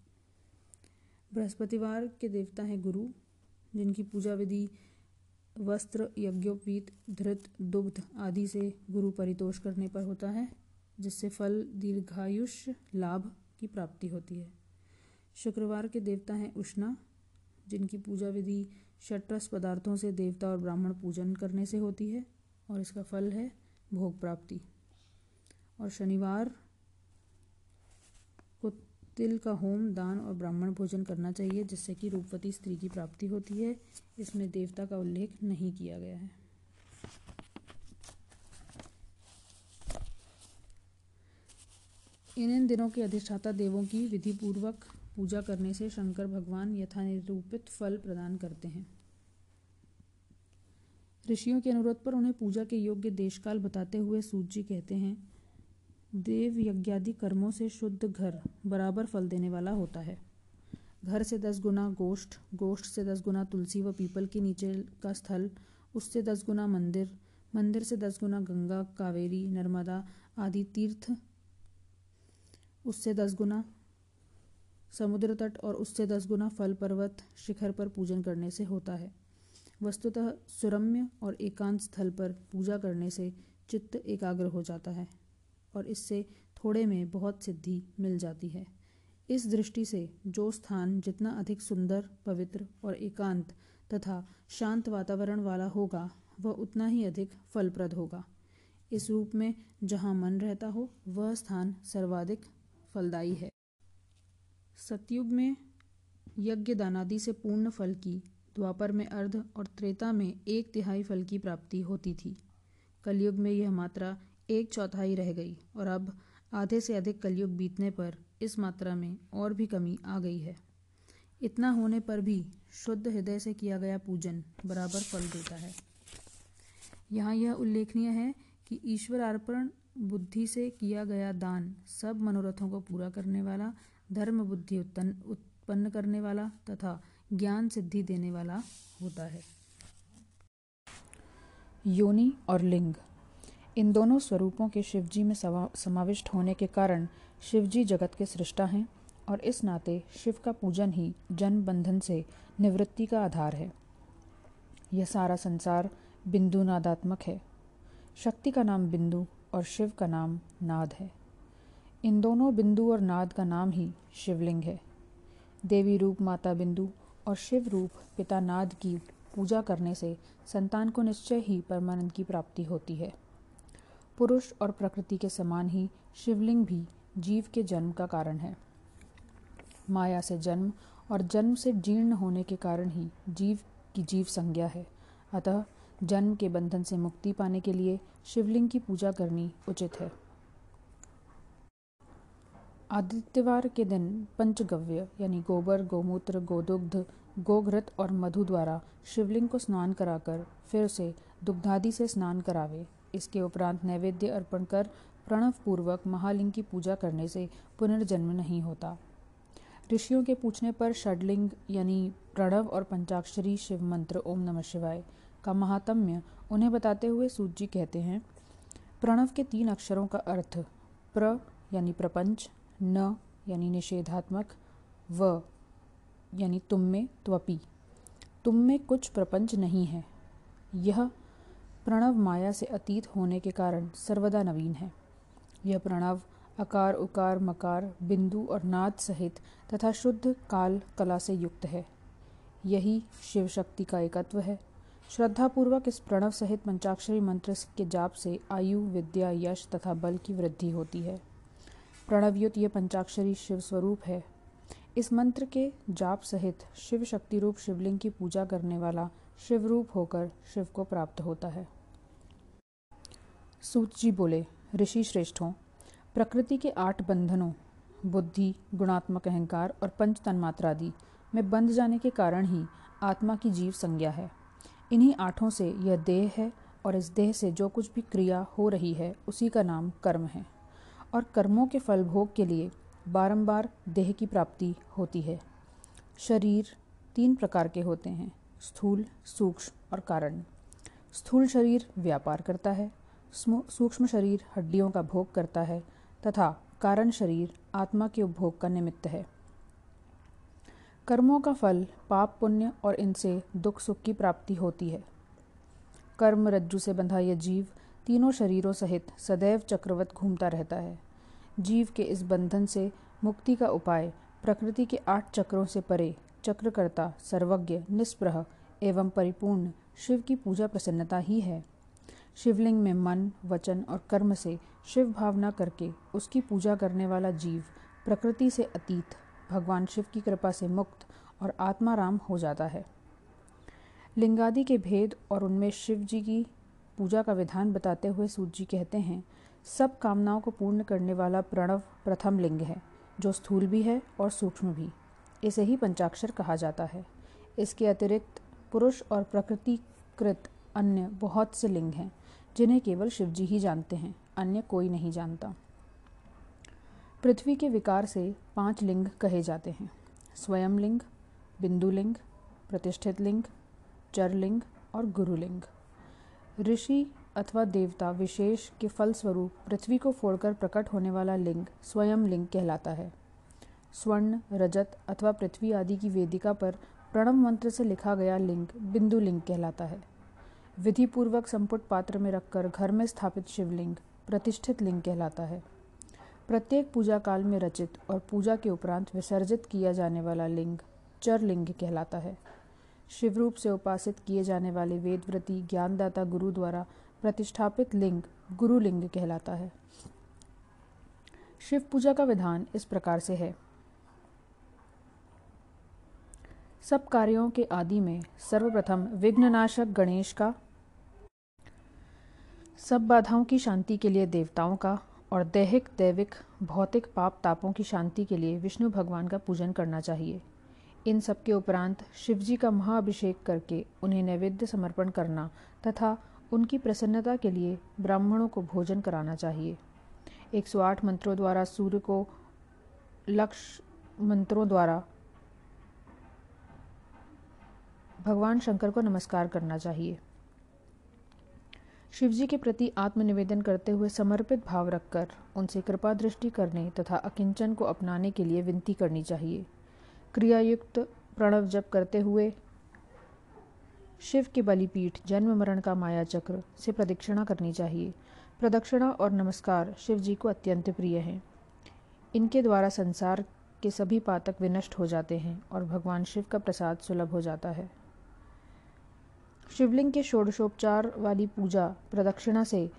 बृहस्पतिवार के देवता हैं गुरु, जिनकी पूजा विधि वस्त्र, यज्ञोपवीत, धृत, दुग्ध आदि से गुरु परितोष करने पर होता है, जिससे फल, दीर्घायुष, लाभ की प्राप्ति होती है। शुक्रवार के देवता हैं उष्णा, जिनकी पूजा विधि शटरस पदार्थों से देवता और ब्राह्मण पूजन करने से होती है, और इसका फल है भोग प्राप्ति। और शनिवार तिल का होम, दान और ब्राह्मण भोजन करना चाहिए, जिससे कि रूपवती स्त्री की प्राप्ति होती है। इसमें देवता का उल्लेख नहीं किया गया है। इन इन दिनों के अधिष्ठाता देवों की विधि पूर्वक पूजा करने से शंकर भगवान यथा निरूपित फल प्रदान करते हैं। ऋषियों के अनुरोध पर उन्हें पूजा के योग्य देशकाल बताते हुए सूत जी कहते हैं देव यज्ञादि कर्मों से शुद्ध घर बराबर फल देने वाला होता है। घर से दस गुना गोष्ठ गोष्ठ से दस गुना तुलसी व पीपल के नीचे का स्थल, उससे दस गुना मंदिर मंदिर से दस गुना गंगा, कावेरी, नर्मदा आदि तीर्थ, उससे दस गुना समुद्र तट और उससे दस गुना फल पर्वत शिखर पर पूजन करने से होता है। वस्तुतः सुरम्य और एकांत स्थल पर पूजा करने से चित्त एकाग्र हो जाता है। और इससे थोड़े में बहुत सिद्धि मिल जाती है। इस दृष्टि से जो स्थान जितना अधिक सुंदर, पवित्र और एकांत तथा शांत वातावरण वाला होगा, वह उतना ही अधिक फलप्रद होगा। इस रूप में जहाँ मन रहता हो, वह स्थान सर्वाधिक फलदायी है। सतयुग में यज्ञ दानादि से पूर्ण फल की द्वापर में अर्ध और त्रेता में एक तिहाई फल की प्राप्ति होती थी। कलयुग में यह मात्रा एक चौथाई रह गई और अब आधे से अधिक कलयुग बीतने पर इस मात्रा में और भी कमी आ गई है। इतना होने पर भी शुद्ध हृदय से किया गया पूजन बराबर फल देता है। यहाँ यह उल्लेखनीय है कि ईश्वर अर्पण बुद्धि से किया गया दान सब मनोरथों को पूरा करने वाला, धर्म बुद्धि उत्पन्न करने वाला तथा ज्ञान सिद्धि देने वाला होता है। योनि और लिंग। इन दोनों स्वरूपों के शिवजी में समाविष्ट होने के कारण शिवजी जगत के सृष्टा हैं और इस नाते शिव का पूजन ही जन्म बंधन से निवृत्ति का आधार है। यह सारा संसार बिंदु नादात्मक है। शक्ति का नाम बिंदु और शिव का नाम नाद है। इन दोनों बिंदु और नाद का नाम ही शिवलिंग है। देवी रूप माता बिंदु और शिव रूप पिता नाद की पूजा करने से संतान को निश्चय ही परमानंद की प्राप्ति होती है। पुरुष और प्रकृति के समान ही शिवलिंग भी जीव के जन्म का कारण है। माया से जन्म और जन्म से जीर्ण होने के कारण ही जीव की जीव संज्ञा है। अतः जन्म के बंधन से मुक्ति पाने के लिए शिवलिंग की पूजा करनी उचित है। आदित्यवार के दिन पंचगव्य यानी गोबर, गोमूत्र, गोदुग्ध, गोघृत और मधु द्वारा शिवलिंग को स्नान कराकर फिर उसे दुग्धादि से स्नान करावे। इसके उपरांत नैवेद्य अर्पण कर प्रणव पूर्वक महालिंग की पूजा करने से पुनर्जन्म नहीं होता। ऋषियों के पूछने पर षडलिंग यानी प्रणव और पंचाक्षरी शिव मंत्र ओम नमः शिवाय का महात्म्य उन्हें बताते हुए सूत जी कहते हैं, प्रणव के तीन अक्षरों का अर्थ प्र यानी प्रपंच, न यानी निषेधात्मक, व यानी तुम में त्वपी। तुम में कुछ प्रपंच नहीं है। यह प्रणव माया से अतीत होने के कारण सर्वदा नवीन है। यह प्रणव अकार, उकार, मकार, बिंदु और नाद सहित तथा शुद्ध काल कला से युक्त है। यही शिव शक्ति का एकत्व है। श्रद्धापूर्वक इस प्रणव सहित पंचाक्षरी मंत्र के जाप से आयु, विद्या, यश तथा बल की वृद्धि होती है। प्रणवयुत यह पंचाक्षरी शिव स्वरूप है। इस मंत्र के जाप सहित शिव शक्ति रूप शिवलिंग की पूजा करने वाला शिव रूप होकर शिव को प्राप्त होता है। सूत जी बोले, ऋषि श्रेष्ठों, प्रकृति के आठ बंधनों, बुद्धि, गुणात्मक अहंकार और पंच तन्मात्रा आदि में बंध जाने के कारण ही आत्मा की जीव संज्ञा है। इन्हीं आठों से यह देह है और इस देह से जो कुछ भी क्रिया हो रही है, उसी का नाम कर्म है। और कर्मों के फल भोग के लिए बारंबार देह की प्राप्ति होती है। शरीर तीन प्रकार के होते हैं, स्थूल, सूक्ष्म और कारण। स्थूल शरीर व्यापार करता है सूक्ष्म शरीर हड्डियों का भोग करता है तथा कारण शरीर आत्मा के उपभोग का निमित्त है। कर्मों का फल, पाप पुण्य और इनसे दुख सुख की प्राप्ति होती है। कर्म रज्जु से बंधा यह जीव तीनों शरीरों सहित सदैव चक्रवत घूमता रहता है। जीव के इस बंधन से मुक्ति का उपाय प्रकृति के आठ चक्रों से परे चक्रकर्ता, सर्वज्ञ, निष्प्रह एवं परिपूर्ण शिव की पूजा प्रसन्नता ही है। शिवलिंग में मन, वचन और कर्म से शिव भावना करके उसकी पूजा करने वाला जीव प्रकृति से अतीत, भगवान शिव की कृपा से मुक्त और आत्माराम हो जाता है। लिंगादि के भेद और उनमें शिव जी की पूजा का विधान बताते हुए सूत जी कहते हैं, सब कामनाओं को पूर्ण करने वाला प्रणव प्रथम लिंग है, जो स्थूल भी है और सूक्ष्म भी। इसे ही पंचाक्षर कहा जाता है। इसके अतिरिक्त पुरुष और प्रकृतिकृत अन्य बहुत से लिंग हैं जिन्हें केवल शिवजी ही जानते हैं, अन्य कोई नहीं जानता। पृथ्वी के विकार से पाँच लिंग कहे जाते हैं। स्वयं लिंग बिंदुलिंग, प्रतिष्ठित लिंग, चरलिंग और गुरुलिंग। ऋषि अथवा देवता विशेष के फलस्वरूप पृथ्वी को फोड़कर प्रकट होने वाला लिंग स्वयं लिंग कहलाता है। स्वर्ण, रजत अथवा पृथ्वी आदि की वेदिका पर प्रणव मंत्र से लिखा गया लिंग बिंदु लिंग कहलाता है। विधिपूर्वक संपुट पात्र में रखकर घर में स्थापित शिवलिंग, प्रतिष्ठित लिंग कहलाता है। प्रत्येक पूजा काल में रचित और पूजा के उपरांत विसर्जित किया जाने वाला लिंग चर लिंग कहलाता है। शिव रूप से उपासित किए जाने वाले वेदव्रती, ज्ञानदाता गुरु द्वारा प्रतिष्ठापित लिंग, गुरुलिंग कहलाता है। शिव पूजा का विधान इस प्रकार से है। सब कार्यों के आदि में सर्वप्रथम विघ्ननाशक गणेश का सब बाधाओं की शांति के लिए देवताओं का और दैहिक, दैविक, भौतिक पाप तापों की शांति के लिए विष्णु भगवान का पूजन करना चाहिए। इन सब के उपरांत शिवजी का महाअभिषेक करके उन्हें नैवेद्य समर्पण करना तथा उनकी प्रसन्नता के लिए ब्राह्मणों को भोजन कराना चाहिए। 108 मंत्रों द्वारा सूर्य को लक्ष्य मंत्रों द्वारा भगवान शंकर को नमस्कार करना चाहिए। शिवजी के प्रति आत्मनिवेदन करते हुए समर्पित भाव रखकर उनसे कृपा दृष्टि करने तथा अकिंचन को अपनाने के लिए विनती करनी चाहिए। क्रियायुक्त प्रणव जप करते हुए शिव के बलिपीठ, जन्म मरण का माया चक्र से प्रदक्षिणा करनी चाहिए। प्रदक्षिणा और नमस्कार शिव जी को अत्यंत प्रिय हैं। इनके द्वारा संसार के सभी पातक विनष्ट हो जाते हैं और भगवान शिव का प्रसाद सुलभ हो जाता है। शिवलिंग के षोडशोपचार वाली पूजा प्रदक्षिणा से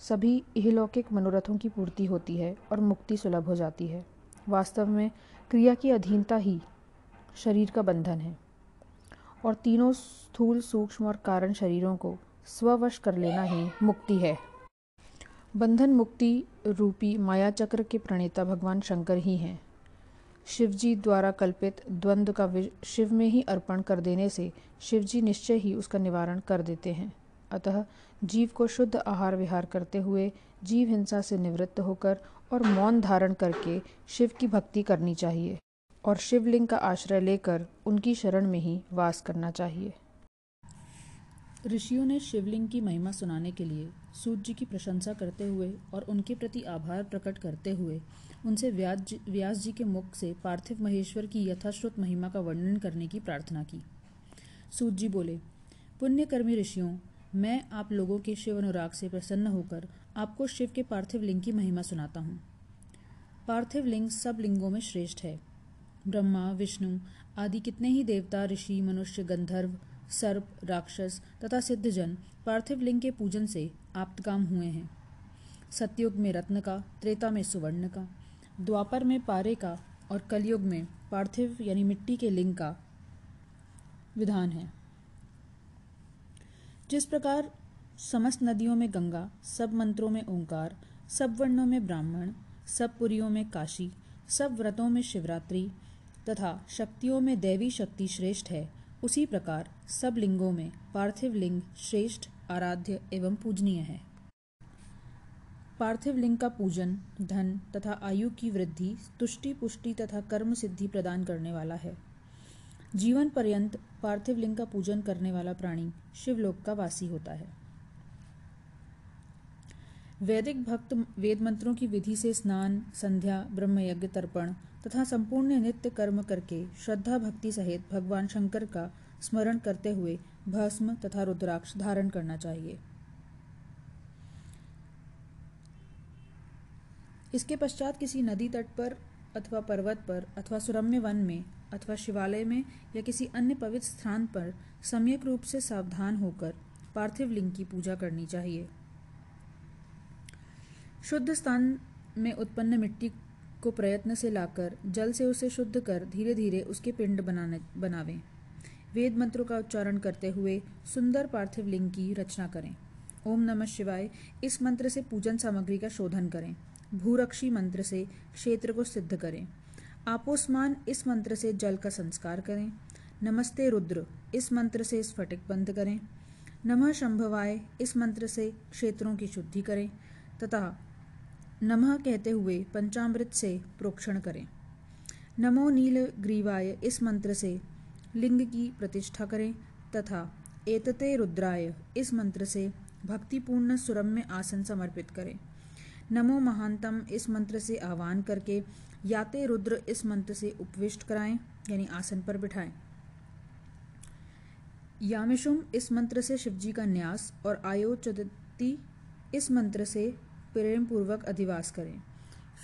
सभी इहलौकिक मनोरथों की पूर्ति होती है और मुक्ति सुलभ हो जाती है। वास्तव में क्रिया की अधीनता ही शरीर का बंधन है और तीनों स्थूल सूक्ष्म और कारण शरीरों को स्ववश कर लेना ही मुक्ति है। बंधन मुक्ति रूपी माया चक्र के प्रणेता भगवान शंकर ही हैं। शिवजी द्वारा कल्पित द्वंद्व का शिव में ही अर्पण कर देने से शिवजी निश्चय ही उसका निवारण कर देते हैं। अतः जीव को शुद्ध आहार विहार करते हुए जीव हिंसा से निवृत्त होकर और मौन धारण करके शिव की भक्ति करनी चाहिए और शिवलिंग का आश्रय लेकर उनकी शरण में ही वास करना चाहिए। ऋषियों ने शिवलिंग की महिमा सुनाने के लिए सूत जी की प्रशंसा करते हुए और उनके प्रति आभार प्रकट करते हुए, उनसे व्यास व्यास जी के मुख से पार्थिव महेश्वर की यथाश्रुत महिमा का वर्णन करने की प्रार्थना की। सूत जी बोले, पुण्यकर्मी ऋषियों, मैं आप लोगों के शिव अनुराग से प्रसन्न होकर आपको शिव के पार्थिव लिंग की महिमा सुनाता हूँ। पार्थिव लिंग सब लिंगों में श्रेष्ठ है। ब्रह्मा, विष्णु आदि कितने ही देवता, ऋषि, मनुष्य, गंधर्व सर्प, राक्षस तथा सिद्धजन पार्थिव लिंग के पूजन से आप्तकाम हुए हैं। सतयुग में रत्न का, त्रेता में सुवर्ण का, द्वापर में पारे का और कलयुग में पार्थिव यानी मिट्टी के लिंग का विधान है। जिस प्रकार समस्त नदियों में गंगा, सब मंत्रों में ओंकार, सब वर्णों में ब्राह्मण, सब पुरियों में काशी, सब व्रतों में शिवरात्रि तथा शक्तियों में दैवी शक्ति श्रेष्ठ है उसी प्रकार सब लिंगों में पार्थिव लिंग श्रेष्ठ, आराध्य एवं पूजनीय है। पार्थिव लिंग का पूजन, धन तथा आयु की वृद्धि, तुष्टि पुष्टि तथा कर्म सिद्धि प्रदान करने वाला है। जीवन पर्यंत पार्थिव लिंग का पूजन करने वाला प्राणी शिवलोक का वासी होता है। वैदिक भक्त वेद मंत्रों की विधि से स्नान, संध्या, ब्रह्मयज्ञ, तर्पण तथा संपूर्ण नित्य कर्म करके श्रद्धा भक्ति सहित भगवान शंकर का स्मरण करते हुए भस्म तथा रुद्राक्ष धारण करना चाहिए। इसके पश्चात किसी नदी तट पर अथवा पर्वत पर अथवा सुरम्य वन में अथवा शिवालय में या किसी अन्य पवित्र स्थान पर सम्यक रूप से सावधान होकर पार्थिव लिंग की पूजा करनी चाहिए। शुद्ध स्थान में उत्पन्न मिट्टी को प्रयत्न से लाकर, जल से उसे शुद्ध कर धीरे धीरे उसके पिंड बनाने, बनावें। वेद मंत्रों का उच्चारण करते हुए सुंदर पार्थिव लिंग की रचना करें। ओम नमः शिवाय। इस मंत्र से पूजन सामग्री का शोधन करें। भूरक्षी मंत्र से क्षेत्र को सिद्ध करें। आपोस्मान इस मंत्र से जल का संस्कार करें। नमस्ते रुद्र। इस मंत्र से स्फटिक बंद करें। नमः शंभवाय। इस मंत्र से क्षेत्रों की शुद्धि करें। तथा नमः कहते हुए पंचामृत से प्रोक्षण करें। नमो नील ग्रीवाय इस मंत्र से लिंग की प्रतिष्ठा करें तथा एतते रुद्राय इस मंत्र से भक्तिपूर्ण सुरम्य आसन समर्पित करें। नमो महानतम इस मंत्र से आह्वान करके याते रुद्र इस मंत्र से उपविष्ट कराएँ, यानी आसन पर बिठाएँ। यामिशुम इस मंत्र से शिवजी का न्यास और आयोचदती इस मंत्र से प्रेम पूर्वक अधिवास करें।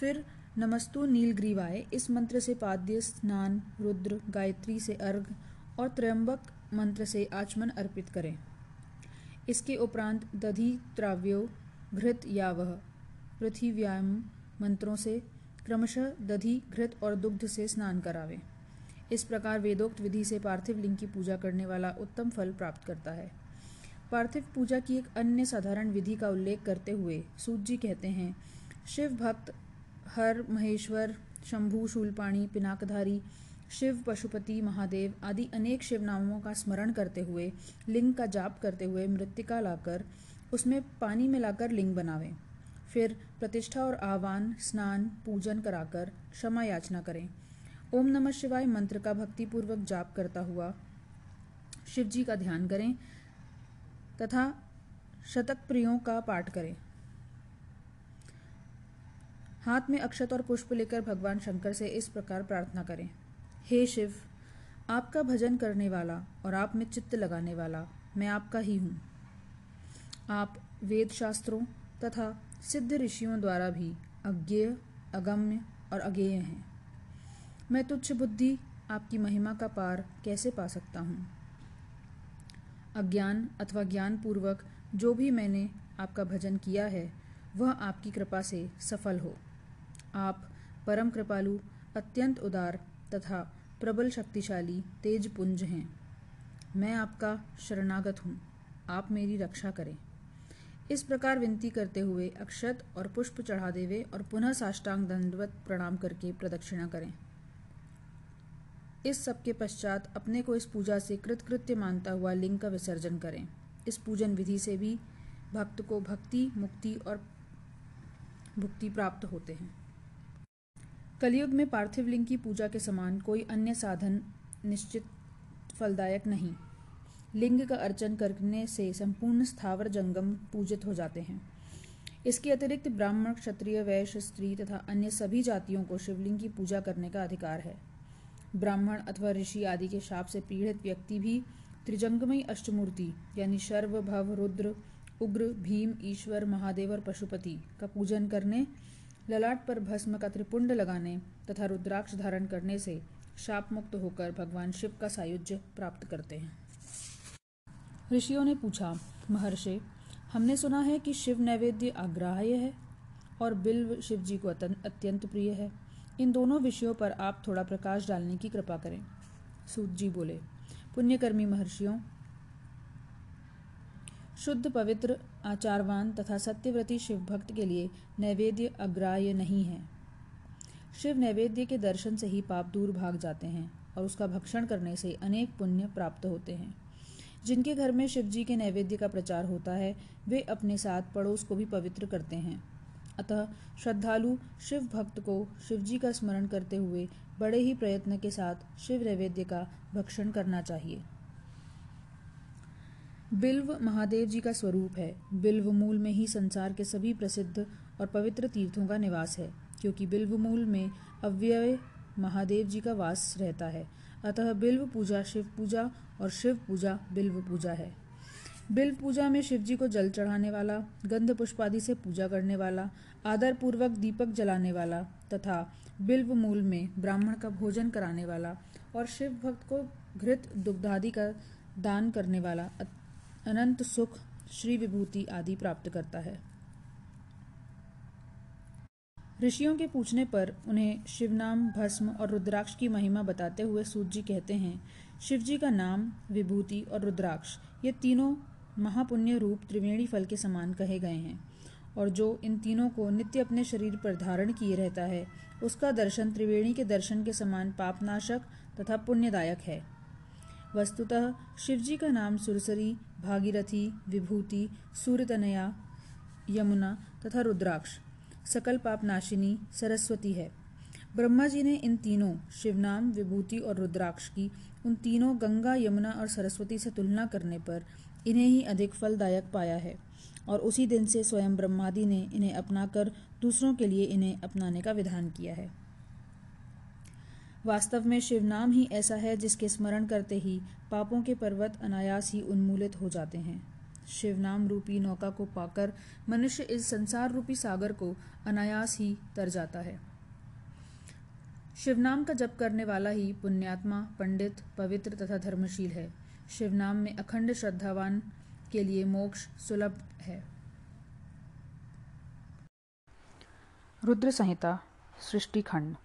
फिर, नमस्तु नीलग्रीवाय, इस मंत्र से पाद्य स्नान, रुद्र, गायत्री से अर्घ और त्रयंबक मंत्र से आचमन अर्पित करें। इसके उपरांत दधि, त्राव्यो, घृत या वह पृथ्व्याम मंत्रों से क्रमशः दधि, घृत और दुग्ध से स्नान करावें। इस प्रकार वेदोक्त विधि से पार्थिव लिंग की पूजा करने वाला उत्तम फल प्राप्त करता है। पार्थिव पूजा की एक अन्य साधारण विधि का उल्लेख करते हुए सूत जी कहते हैं, शिव भक्त, हर महेश्वर, शंभु, शूलपाणी, पिनाकधारी, शिव, पशुपति, महादेव आदि अनेक शिव नामों का स्मरण करते हुए, लिंग का जाप करते हुए मृतिका लाकर, उसमें पानी मिलाकर लिंग बनावें। फिर प्रतिष्ठा और आह्वान स्नान, पूजन कराकर क्षमा याचना करें। ओम नमः शिवाय मंत्र का भक्तिपूर्वक जाप करता हुआ शिव जी का ध्यान करें। तथा शतक प्रियों का पाठ करें। हाथ में अक्षत और पुष्प लेकर भगवान शंकर से इस प्रकार प्रार्थना करें। हे शिव, आपका भजन करने वाला और आप में चित्त लगाने वाला मैं आपका ही हूँ। आप वेद शास्त्रों तथा सिद्ध ऋषियों द्वारा भी अज्ञेय, अगम्य और अज्ञेय हैं। मैं तुच्छ बुद्धि, आपकी महिमा का पार कैसे पा सकता हूँ? अज्ञान अथवा ज्ञानपूर्वक जो भी मैंने आपका भजन किया है, वह आपकी कृपा से सफल हो। आप परम कृपालु, अत्यंत उदार तथा प्रबल शक्तिशाली तेज पुंज हैं। मैं आपका शरणागत हूँ। आप मेरी रक्षा करें। इस प्रकार विनती करते हुए अक्षत और पुष्प चढ़ा देवे और पुनः साष्टांग दंडवत प्रणाम करके प्रदक्षिणा करें। इस सब के पश्चात अपने को इस पूजा से कृतकृत्य मानता हुआ लिंग का विसर्जन करें। इस पूजन विधि से भी भक्त को भक्ति, मुक्ति और भुक्ति प्राप्त होते हैं। कलयुग में पार्थिव लिंग की पूजा के समान कोई अन्य साधन निश्चित फलदायक नहीं। लिंग का अर्चन करने से संपूर्ण स्थावर जंगम पूजित हो जाते हैं। इसके अतिरिक्त ब्राह्मण, क्षत्रिय, वैश्य, स्त्री तथा अन्य सभी जातियों को शिवलिंग की पूजा करने का अधिकार है। ब्राह्मण अथवा ऋषि आदि के शाप से पीड़ित व्यक्ति भी त्रिजंगमयी अष्टमूर्ति, यानी शर्व भव रुद्र, उग्र, भीम, ईश्वर, महादेव और पशुपति का पूजन करने, ललाट पर भस्म का त्रिपुंड लगाने तथा रुद्राक्ष धारण करने से शाप मुक्त होकर भगवान शिव का सायुज्य प्राप्त करते हैं। ऋषियों ने पूछा, महर्षि, हमने सुना है कि शिव नैवेद्य आग्राह्य है और बिल्व शिव जी को अत्यंत प्रिय है। इन दोनों विषयों पर आप थोड़ा प्रकाश डालने की कृपा करें। सूत जी बोले, पुण्यकर्मी महर्षियों, शुद्ध, पवित्र, आचारवान तथा सत्यव्रती शिव भक्त के लिए नैवेद्य अग्राह्य नहीं है। शिव नैवेद्य के दर्शन से ही पाप दूर भाग जाते हैं और उसका भक्षण करने से अनेक पुण्य प्राप्त होते हैं। जिनके घर में शिव जी के नैवेद्य का प्रचार होता है, वे अपने साथ पड़ोस को भी पवित्र करते हैं। अतः श्रद्धालु शिव भक्त को शिव जी का स्मरण करते हुए बड़े ही प्रयत्न के साथ शिव नैवेद्य का भक्षण करना चाहिए। बिल्व महादेव जी का स्वरूप है। बिल्व मूल में ही संसार के सभी प्रसिद्ध और पवित्र तीर्थों का निवास है, क्योंकि बिल्व मूल में अव्यय महादेव जी का वास रहता है। अतः बिल्व पूजा शिव पूजा और शिव पूजा बिल्व पूजा है। बिल्व पूजा में शिव जी को जल चढ़ाने वाला गंध पुष्प आदि से पूजा करने वाला आदर पूर्वक दीपक जलाने वाला तथा बिल्व मूल में ब्राह्मण का भोजन कराने वाला और शिव भक्त को घृत दुग्धादि का दान करने वाला अनंत सुख, श्री विभूति आदि प्राप्त करता है। ऋषियों के पूछने पर उन्हें शिवनाम, भस्म और रुद्राक्ष की महिमा बताते हुए सूत जी कहते हैं शिव जी का नाम विभूति और रुद्राक्ष, ये तीनों महापुण्य रूप त्रिवेणी फल के समान कहे गए हैं और जो इन तीनों को नित्य अपने शरीर पर धारण किए रहता है, उसका दर्शन त्रिवेणी के दर्शन के समान पापनाशक तथा पुण्यदायक है। वस्तुतः शिवजी का नाम सुरसरी, भागीरथी, विभूति, सूर्यतनया, यमुना तथा रुद्राक्ष, सकल पापनाशिनी, सरस्वती है। ब्रह्मा जी ने इन तीनों, शिवनाम, विभूति और रुद्राक्ष की, उन तीनों गंगा, यमुना और सरस्वती से तुलना करने पर इन्हें ही अधिक फलदायक पाया है और उसी दिन से स्वयं ब्रह्मादि ने इन्हें अपनाकर दूसरों के लिए इन्हें अपनाने का विधान किया है। वास्तव में शिवनाम ही ऐसा है जिसके स्मरण करते ही पापों के पर्वत अनायास ही उन्मूलित हो जाते हैं। शिवनाम रूपी नौका को पाकर मनुष्य इस संसार रूपी सागर को अनायास ही तर जाता है। शिवनाम का जप करने वाला ही पुण्यात्मा, पंडित, पवित्र तथा धर्मशील है। शिवनाम में अखंड श्रद्धावान के लिए मोक्ष सुलभ है। रुद्र संहिता सृष्टि खंड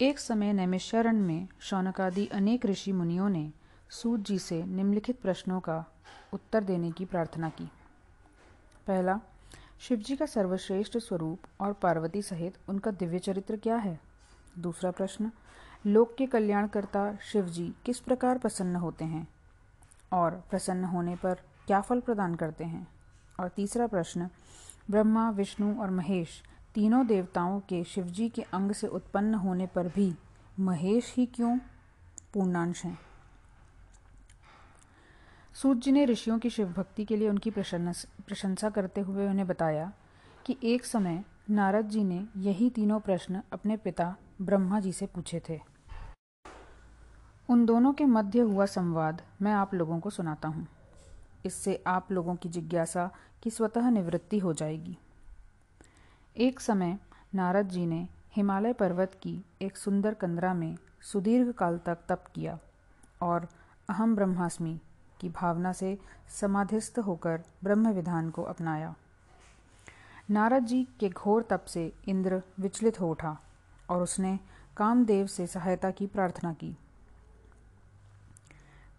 एक समय नैमिषारण्य में शौनकादि अनेक ऋषि मुनियों ने सूत जी से निम्नलिखित प्रश्नों का उत्तर देने की प्रार्थना की। पहला, शिवजी का सर्वश्रेष्ठ स्वरूप और पार्वती सहित उनका दिव्य चरित्र क्या है? दूसरा प्रश्न लोक के कल्याणकर्ता शिव जी किस प्रकार प्रसन्न होते हैं? और प्रसन्न होने पर क्या फल प्रदान करते हैं? और तीसरा प्रश्न, ब्रह्मा, विष्णु और महेश तीनों देवताओं के शिवजी के अंग से उत्पन्न होने पर भी महेश ही क्यों? पूर्णांश हैं। सूत जी ने ऋषियों की शिव भक्ति के लिए उनकी प्रशंसा करते हुए उन्हें बताया कि एक समय नारद जी ने यही तीनों प्रश्न अपने पिता ब्रह्मा जी से पूछे थे। उन दोनों के मध्य हुआ संवाद मैं आप लोगों को सुनाता हूँ। इससे आप लोगों की जिज्ञासा की स्वतः निवृत्ति हो जाएगी। एक समय नारद जी ने हिमालय पर्वत की एक सुंदर कंदरा में सुदीर्घ काल तक तप किया और अहम ब्रह्मास्मि की भावना से समाधिस्थ होकर ब्रह्म विधान को अपनाया। नारद जी के घोर तप से इंद्र विचलित हो उठा और उसने कामदेव से सहायता की प्रार्थना की।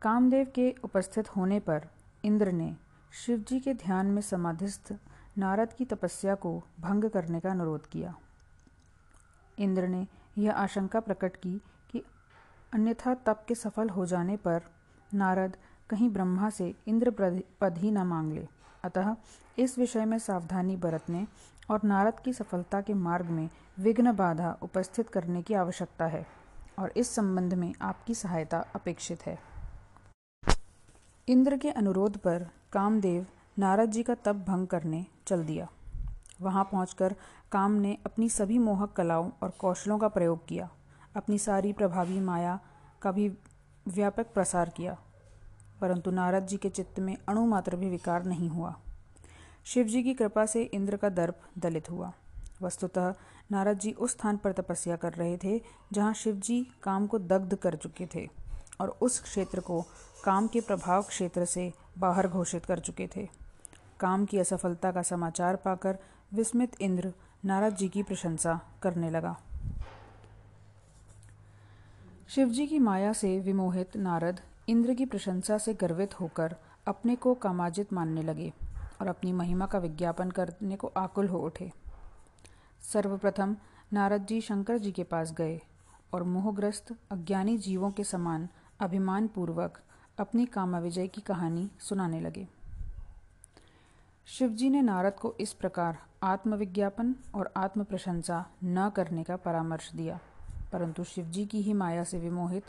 कामदेव के उपस्थित होने पर इंद्र ने शिवजी के ध्यान में समाधिस्थ नारद की तपस्या को भंग करने का अनुरोध किया। इंद्र ने यह आशंका प्रकट की कि अन्यथा तप के सफल हो जाने पर नारद कहीं ब्रह्मा से इंद्र पद ही न मांग ले। अतः इस विषय में सावधानी बरतने और नारद की सफलता के मार्ग में विघ्न बाधा उपस्थित करने की आवश्यकता है और इस संबंध में आपकी सहायता अपेक्षित है। इंद्र के अनुरोध पर कामदेव नारद जी का तप भंग करने चल दिया। वहाँ पहुंचकर काम ने अपनी सभी मोहक कलाओं और कौशलों का प्रयोग किया। अपनी सारी प्रभावी माया का भी व्यापक प्रसार किया। परंतु नारद जी के चित्त में अणु मात्र भी विकार नहीं हुआ। शिव जी की कृपा से इंद्र का दर्प दलित हुआ। वस्तुतः नारद जी उस स्थान पर तपस्या कर रहे थे जहाँ शिव जी काम को दग्ध कर चुके थे। और उस क्षेत्र को काम के प्रभाव क्षेत्र से बाहर घोषित कर चुके थे। काम की असफलता का समाचार पाकर विस्मित इंद्र नारद जी की प्रशंसा करने लगा। शिवजी की माया से विमोहित नारद इंद्र की प्रशंसा से गर्वित होकर अपने को कामाजित मानने लगे और अपनी महिमा का विज्ञापन करने को आकुल हो उठे। सर्वप्रथम नारद जी शंकर जी के पास गए और मोहग्रस्त अज्ञानी जीवों के समान अभिमान पूर्वक अपनी कामा विजय की कहानी सुनाने लगे। शिवजी ने नारद को इस प्रकार आत्मविज्ञापन और आत्म प्रशंसा न करने का परामर्श दिया, परंतु शिवजी की ही माया से विमोहित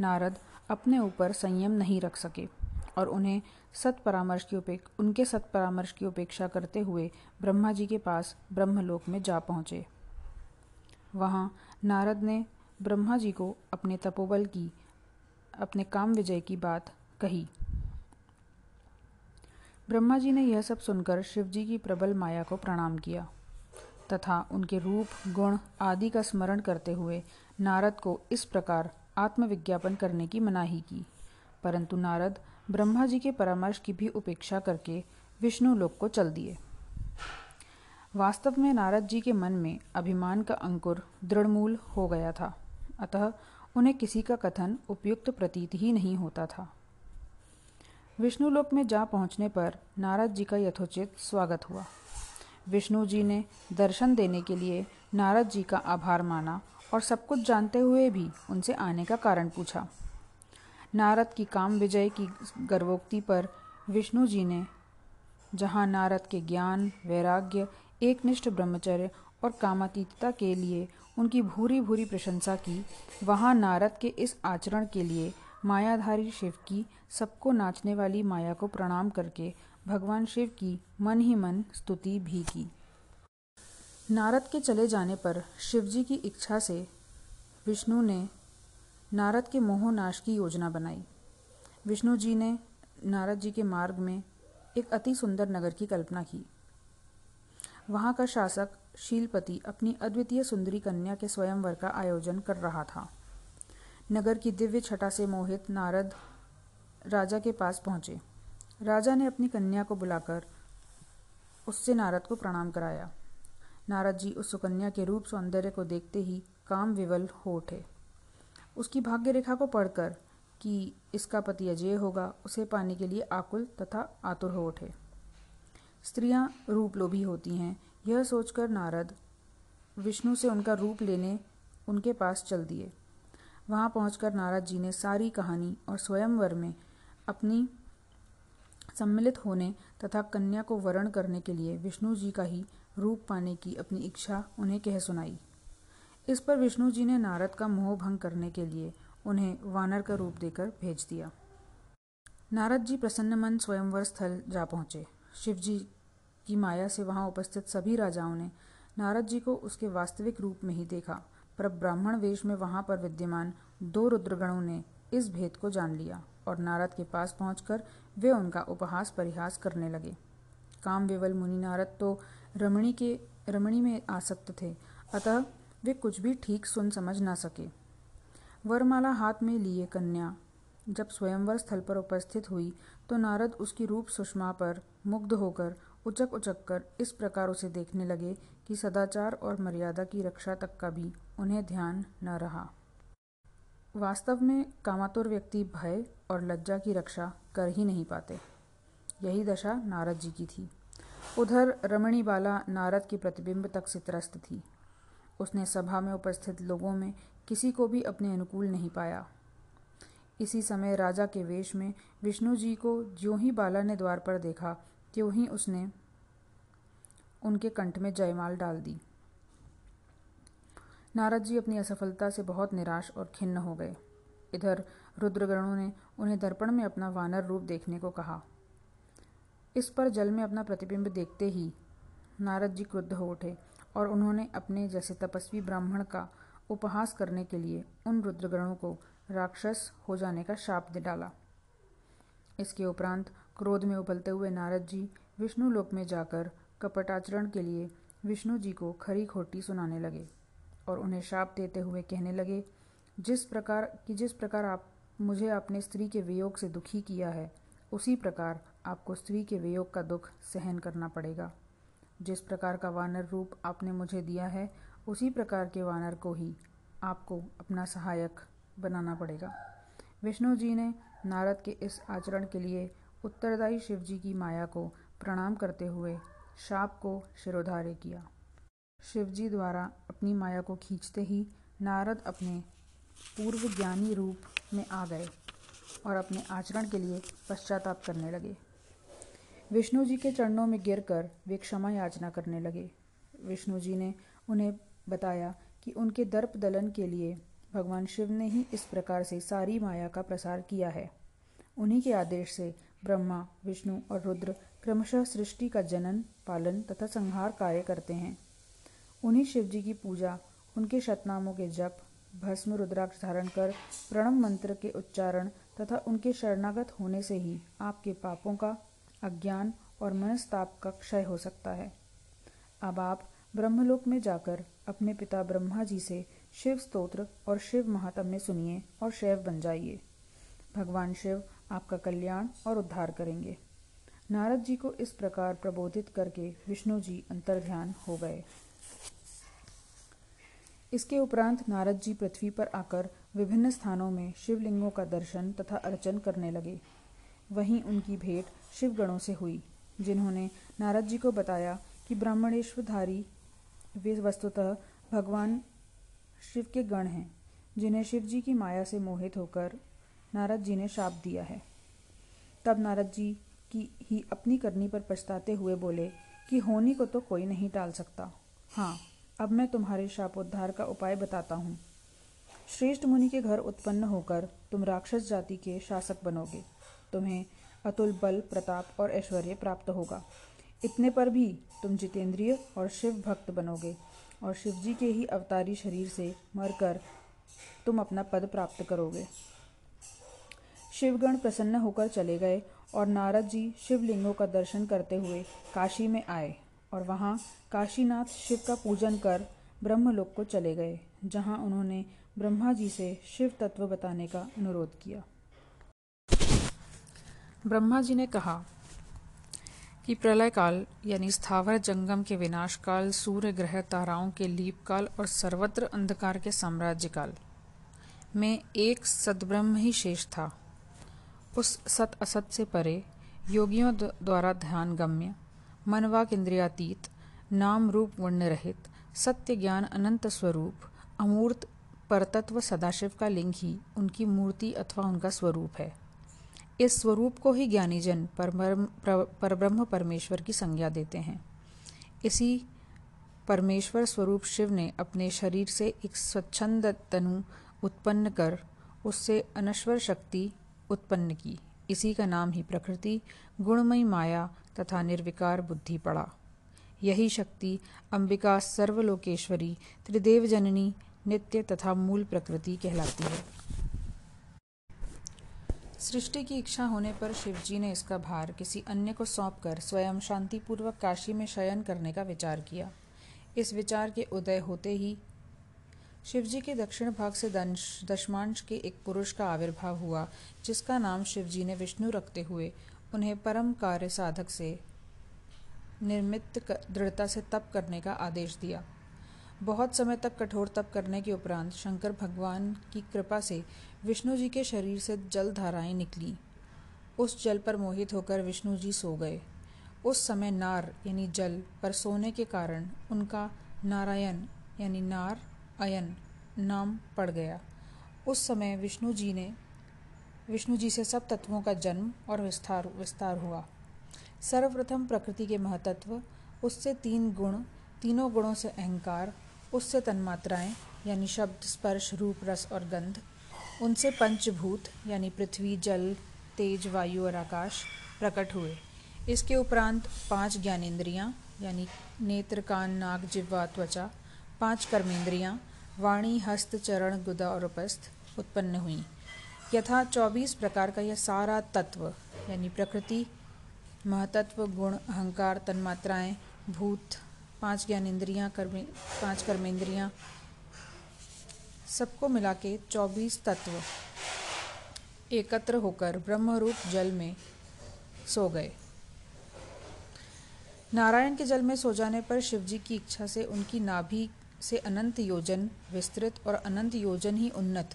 नारद अपने ऊपर संयम नहीं रख सके और उन्हें सत परामर्श की उपेक, उनके सत परामर्श की उपेक्षा करते हुए ब्रह्मा जी के पास ब्रह्मलोक में जा पहुँचे। वहाँ नारद ने ब्रह्मा जी को अपने तपोबल की अपने काम विजय की बात कही। ब्रह्मा जी ने यह सब सुनकर शिव जी की प्रबल माया को प्रणाम किया तथा उनके रूप, गुण आदि का स्मरण करते हुए नारद को इस प्रकार आत्मविज्ञापन करने की मनाही की। परंतु नारद ब्रह्मा जी के परामर्श की भी उपेक्षा करके विष्णु लोक को चल दिए। वास्तव में नारद जी के मन में अभिमान का अंकुर दृढ़मूल हो गया था। अतः उन्हें किसी का कथन उपयुक्त प्रतीत ही नहीं होता था। विष्णु लोक में जा पहुँचने पर नारद जी का यथोचित स्वागत हुआ। विष्णु जी ने दर्शन देने के लिए नारद जी का आभार माना और सब कुछ जानते हुए भी उनसे आने का कारण पूछा। नारद की काम विजय की गर्वोक्ति पर विष्णु जी ने, जहाँ नारद के ज्ञान, वैराग्य, एकनिष्ठ ब्रह्मचर्य और कामातीतता के लिए उनकी भूरी भूरी प्रशंसा की। वहाँ नारद के इस आचरण के लिए मायाधारी शिव की सबको नाचने वाली माया को प्रणाम करके भगवान शिव की मन ही मन स्तुति भी की। नारद के चले जाने पर शिवजी की इच्छा से विष्णु ने नारद के मोहनाश की योजना बनाई। विष्णु जी ने नारद जी के मार्ग में एक अति सुंदर नगर की कल्पना की। वहाँ का शासक शीलपति अपनी अद्वितीय सुंदरी कन्या के स्वयंवर का आयोजन कर रहा था। नगर की दिव्य छटा से मोहित नारद राजा के पास पहुँचे। राजा ने अपनी कन्या को बुलाकर उससे नारद को प्रणाम कराया। नारद जी उस सुकन्या के रूप सौंदर्य को देखते ही काम विवल हो उठे। उसकी भाग्य रेखा को पढ़कर कि इसका पति अजय होगा, उसे पाने के लिए आकुल तथा आतुर हो उठे। स्त्रियाँ रूप लोभी होती हैं यह सोचकर नारद विष्णु से उनका रूप लेने उनके पास चल दिए। वहाँ पहुंचकर नारद जी ने सारी कहानी और स्वयंवर में अपनी सम्मिलित होने तथा कन्या को वरण करने के लिए विष्णु जी का ही रूप पाने की अपनी इच्छा उन्हें कह सुनाई। इस पर विष्णु जी ने नारद का मोह भंग करने के लिए उन्हें वानर का रूप देकर भेज दिया। नारद जी प्रसन्न मन स्वयंवर स्थल जा पहुँचे। शिव जी की माया से वहाँ उपस्थित सभी राजाओं ने नारद जी को उसके वास्तविक रूप में ही देखा। पर ब्राह्मण वेश में वहाँ पर विद्यमान दो रुद्रगणों ने इस भेद को जान लिया और नारद के पास पहुंचकर वे उनका उपहास परिहास करने लगे। काम विवल मुनि नारद तो रमणी के, रमणी में आसक्त थे, अतः वे कुछ भी ठीक सुन समझ ना सके। वरमाला हाथ में लिए कन्या, जब स्वयंवर स्थल पर उपस्थित हुई तो नारद उसकी रूप सुषमा पर मुग्ध होकर उचक उचक कर इस प्रकार उसे देखने लगे कि सदाचार और मर्यादा की रक्षा तक का भी उन्हें ध्यान न रहा। वास्तव में कामातुर व्यक्ति भय और लज्जा की रक्षा कर ही नहीं पाते। यही दशा नारद जी की थी। उधर रमणी बाला नारद के प्रतिबिंब तक से त्रस्त थी। उसने सभा में उपस्थित लोगों में किसी को भी अपने अनुकूल नहीं पाया। इसी समय राजा के वेश में विष्णु जी को ज्यों ही बाला ने द्वार पर देखा त्यों ही उसने उनके कंठ में जयमाल डाल दी। नारद जी अपनी असफलता से बहुत निराश और खिन्न हो गए। इधर रुद्रगणों ने उन्हें दर्पण में अपना वानर रूप देखने को कहा। इस पर जल में अपना प्रतिबिंब देखते ही नारद जी क्रुद्ध हो उठे और उन्होंने अपने जैसे तपस्वी ब्राह्मण का उपहास करने के लिए उन रुद्रगणों को राक्षस हो जाने का शाप दे डाला। इसके उपरांत क्रोध में उबलते हुए नारद जी विष्णु लोक में जाकर कपटाचरण के लिए विष्णु जी को खरी खोटी सुनाने लगे और उन्हें शाप देते हुए कहने लगे, जिस प्रकार कि जिस प्रकार आप, मुझे अपने स्त्री के वियोग से दुखी किया है, उसी प्रकार आपको स्त्री के वियोग का दुख सहन करना पड़ेगा। जिस प्रकार का वानर रूप आपने मुझे दिया है, उसी प्रकार के वानर को ही आपको अपना सहायक बनाना पड़ेगा। विष्णु जी ने नारद के इस आचरण के लिए उत्तरदायी शिव जी की माया को प्रणाम करते हुए शाप को शिरोधार्य किया। शिवजी द्वारा अपनी माया को खींचते ही नारद अपने पूर्व ज्ञानी रूप में आ गए और अपने आचरण के लिए पश्चाताप करने लगे। विष्णु जी के चरणों में गिरकर वे क्षमा याचना करने लगे। विष्णु जी ने उन्हें बताया कि उनके दर्प दलन के लिए भगवान शिव ने ही इस प्रकार से सारी माया का प्रसार किया है। उन्हीं के आदेश से ब्रह्मा, विष्णु और रुद्र क्रमशः सृष्टि का जनन, पालन तथा संहार कार्य करते हैं। उन्हीं शिवजी की पूजा, उनके शतनामों के जप, भस्म रुद्राक्ष धारण कर, प्रणव मंत्र के उच्चारण तथा उनके शरणागत होने से ही आपके पापों का अज्ञान और मनस्ताप का क्षय हो सकता है। अब आप ब्रह्मलोक में जाकर अपने पिता ब्रह्मा जी से शिव स्तोत्र और शिव महात्म्य सुनिए और शैव बन जाइए। भगवान शिव आपका कल्याण और उद्धार करेंगे। नारद जी को इस प्रकार प्रबोधित करके विष्णु जी अंतर्ध्यान हो गए। इसके उपरांत नारद जी पृथ्वी पर आकर विभिन्न स्थानों में शिवलिंगों का दर्शन तथा अर्चन करने लगे। वहीं उनकी भेंट शिवगणों से हुई, जिन्होंने नारद जी को बताया कि ब्राह्मणेश्वरधारी वे वस्तुतः भगवान शिव के गण हैं, जिन्हें शिव जी की माया से मोहित होकर नारद जी ने शाप दिया है। तब नारद जी की ही अपनी करनी पर पछताते हुए बोले कि होनी को तो कोई नहीं टाल सकता। हाँ अब मैं तुम्हारे शापोद्धार का उपाय बताता हूँ। श्रेष्ठ मुनि के घर उत्पन्न होकर तुम राक्षस जाति के शासक बनोगे। तुम्हें अतुल बल, प्रताप और ऐश्वर्य प्राप्त होगा। इतने पर भी तुम जितेंद्रिय और शिव भक्त बनोगे और शिव जी के ही अवतारी शरीर से मरकर तुम अपना पद प्राप्त करोगे। शिवगण प्रसन्न होकर चले गए और नारद जी शिवलिंगों का दर्शन करते हुए काशी में आए और वहाँ काशीनाथ शिव का पूजन कर ब्रह्मलोक को चले गए, जहाँ उन्होंने ब्रह्मा जी से शिव तत्व बताने का अनुरोध किया। ब्रह्मा जी ने कहा कि प्रलय काल यानी स्थावर जंगम के विनाश काल सूर्य ग्रह ताराओं के लीप काल और सर्वत्र अंधकार के साम्राज्य काल में एक सद्ब्रह्म ही शेष था। उस सत असत से परे योगियों द्वारा ध्यान गम्य मनवाक इंद्रियातीत नाम रूप वर्ण रहित, सत्य ज्ञान अनंत स्वरूप, अमूर्त परतत्व सदाशिव का लिंग ही उनकी मूर्ति अथवा उनका स्वरूप है। इस स्वरूप को ही ज्ञानीजन परब्रह्म परमेश्वर की संज्ञा देते हैं। इसी परमेश्वर स्वरूप शिव ने अपने शरीर से एक स्वच्छंद तनु उत्पन्न कर, उससे अनश्वर शक्ति उत्पन्न की। इसी का नाम ही प्रकृति, गुणमयी माया तथा निर्विकार बुद्धि पड़ा। यही शक्ति अंबिका सर्वलोकेश्वरी त्रिदेव जननी नित्य तथा मूल प्रकृति कहलाती है। सृष्टि की इच्छा होने पर शिवजी ने इसका भार किसी अन्य को सौंपकर स्वयं शांतिपूर्वक काशी में शयन करने का विचार किया। इस विचार के उदय होते ही शिवजी के दक्षिण भाग से दशमांश के एक पुरुष का आविर्भाव हुआ, जिसका नाम शिवजी ने विष्णु रखते हुए उन्हें परम कार्य साधक से निर्मित दृढ़ता से तप करने का आदेश दिया। बहुत समय तक कठोर तप करने के उपरांत शंकर भगवान की कृपा से विष्णु जी के शरीर से जल धाराएँ निकली। उस जल पर मोहित होकर विष्णु जी सो गए। उस समय नार, यानी जल, पर सोने के कारण उनका नारायण, यानी नार अयन नाम पड़ गया। उस समय विष्णु जी ने, विष्णु जी से सब तत्वों का जन्म और विस्तार विस्तार हुआ। सर्वप्रथम प्रकृति के महतत्व, उससे तीन गुण, तीनों गुणों से अहंकार, उससे तन्मात्राएँ, यानी शब्द, स्पर्श, रूप, रस और गंध, उनसे पंचभूत, यानी पृथ्वी, जल, तेज, वायु और आकाश प्रकट हुए। इसके उपरांत पाँच ज्ञानेन्द्रियाँ, यानी नेत्र, कान, नाक, जिह्वा, त्वचा, पाँच कर्मेंद्रियाँ वाणी, हस्त, चरण, गुदा और उपस्थ उत्पन्न हुई। यथा चौबीस प्रकार का यह सारा तत्व, यानी प्रकृति, महतत्व, गुण, अहंकार, तन्मात्राएँ, भूत, पाँच ज्ञानेन्द्रियाँ, कर्मे, पाँच कर्मेंद्रियाँ, सबको मिला के चौबीस तत्व एकत्र होकर ब्रह्मरूप जल में सो गए। नारायण के जल में सो जाने पर शिवजी की इच्छा से उनकी नाभि से अनंत योजन विस्तृत और अनंत योजन ही उन्नत,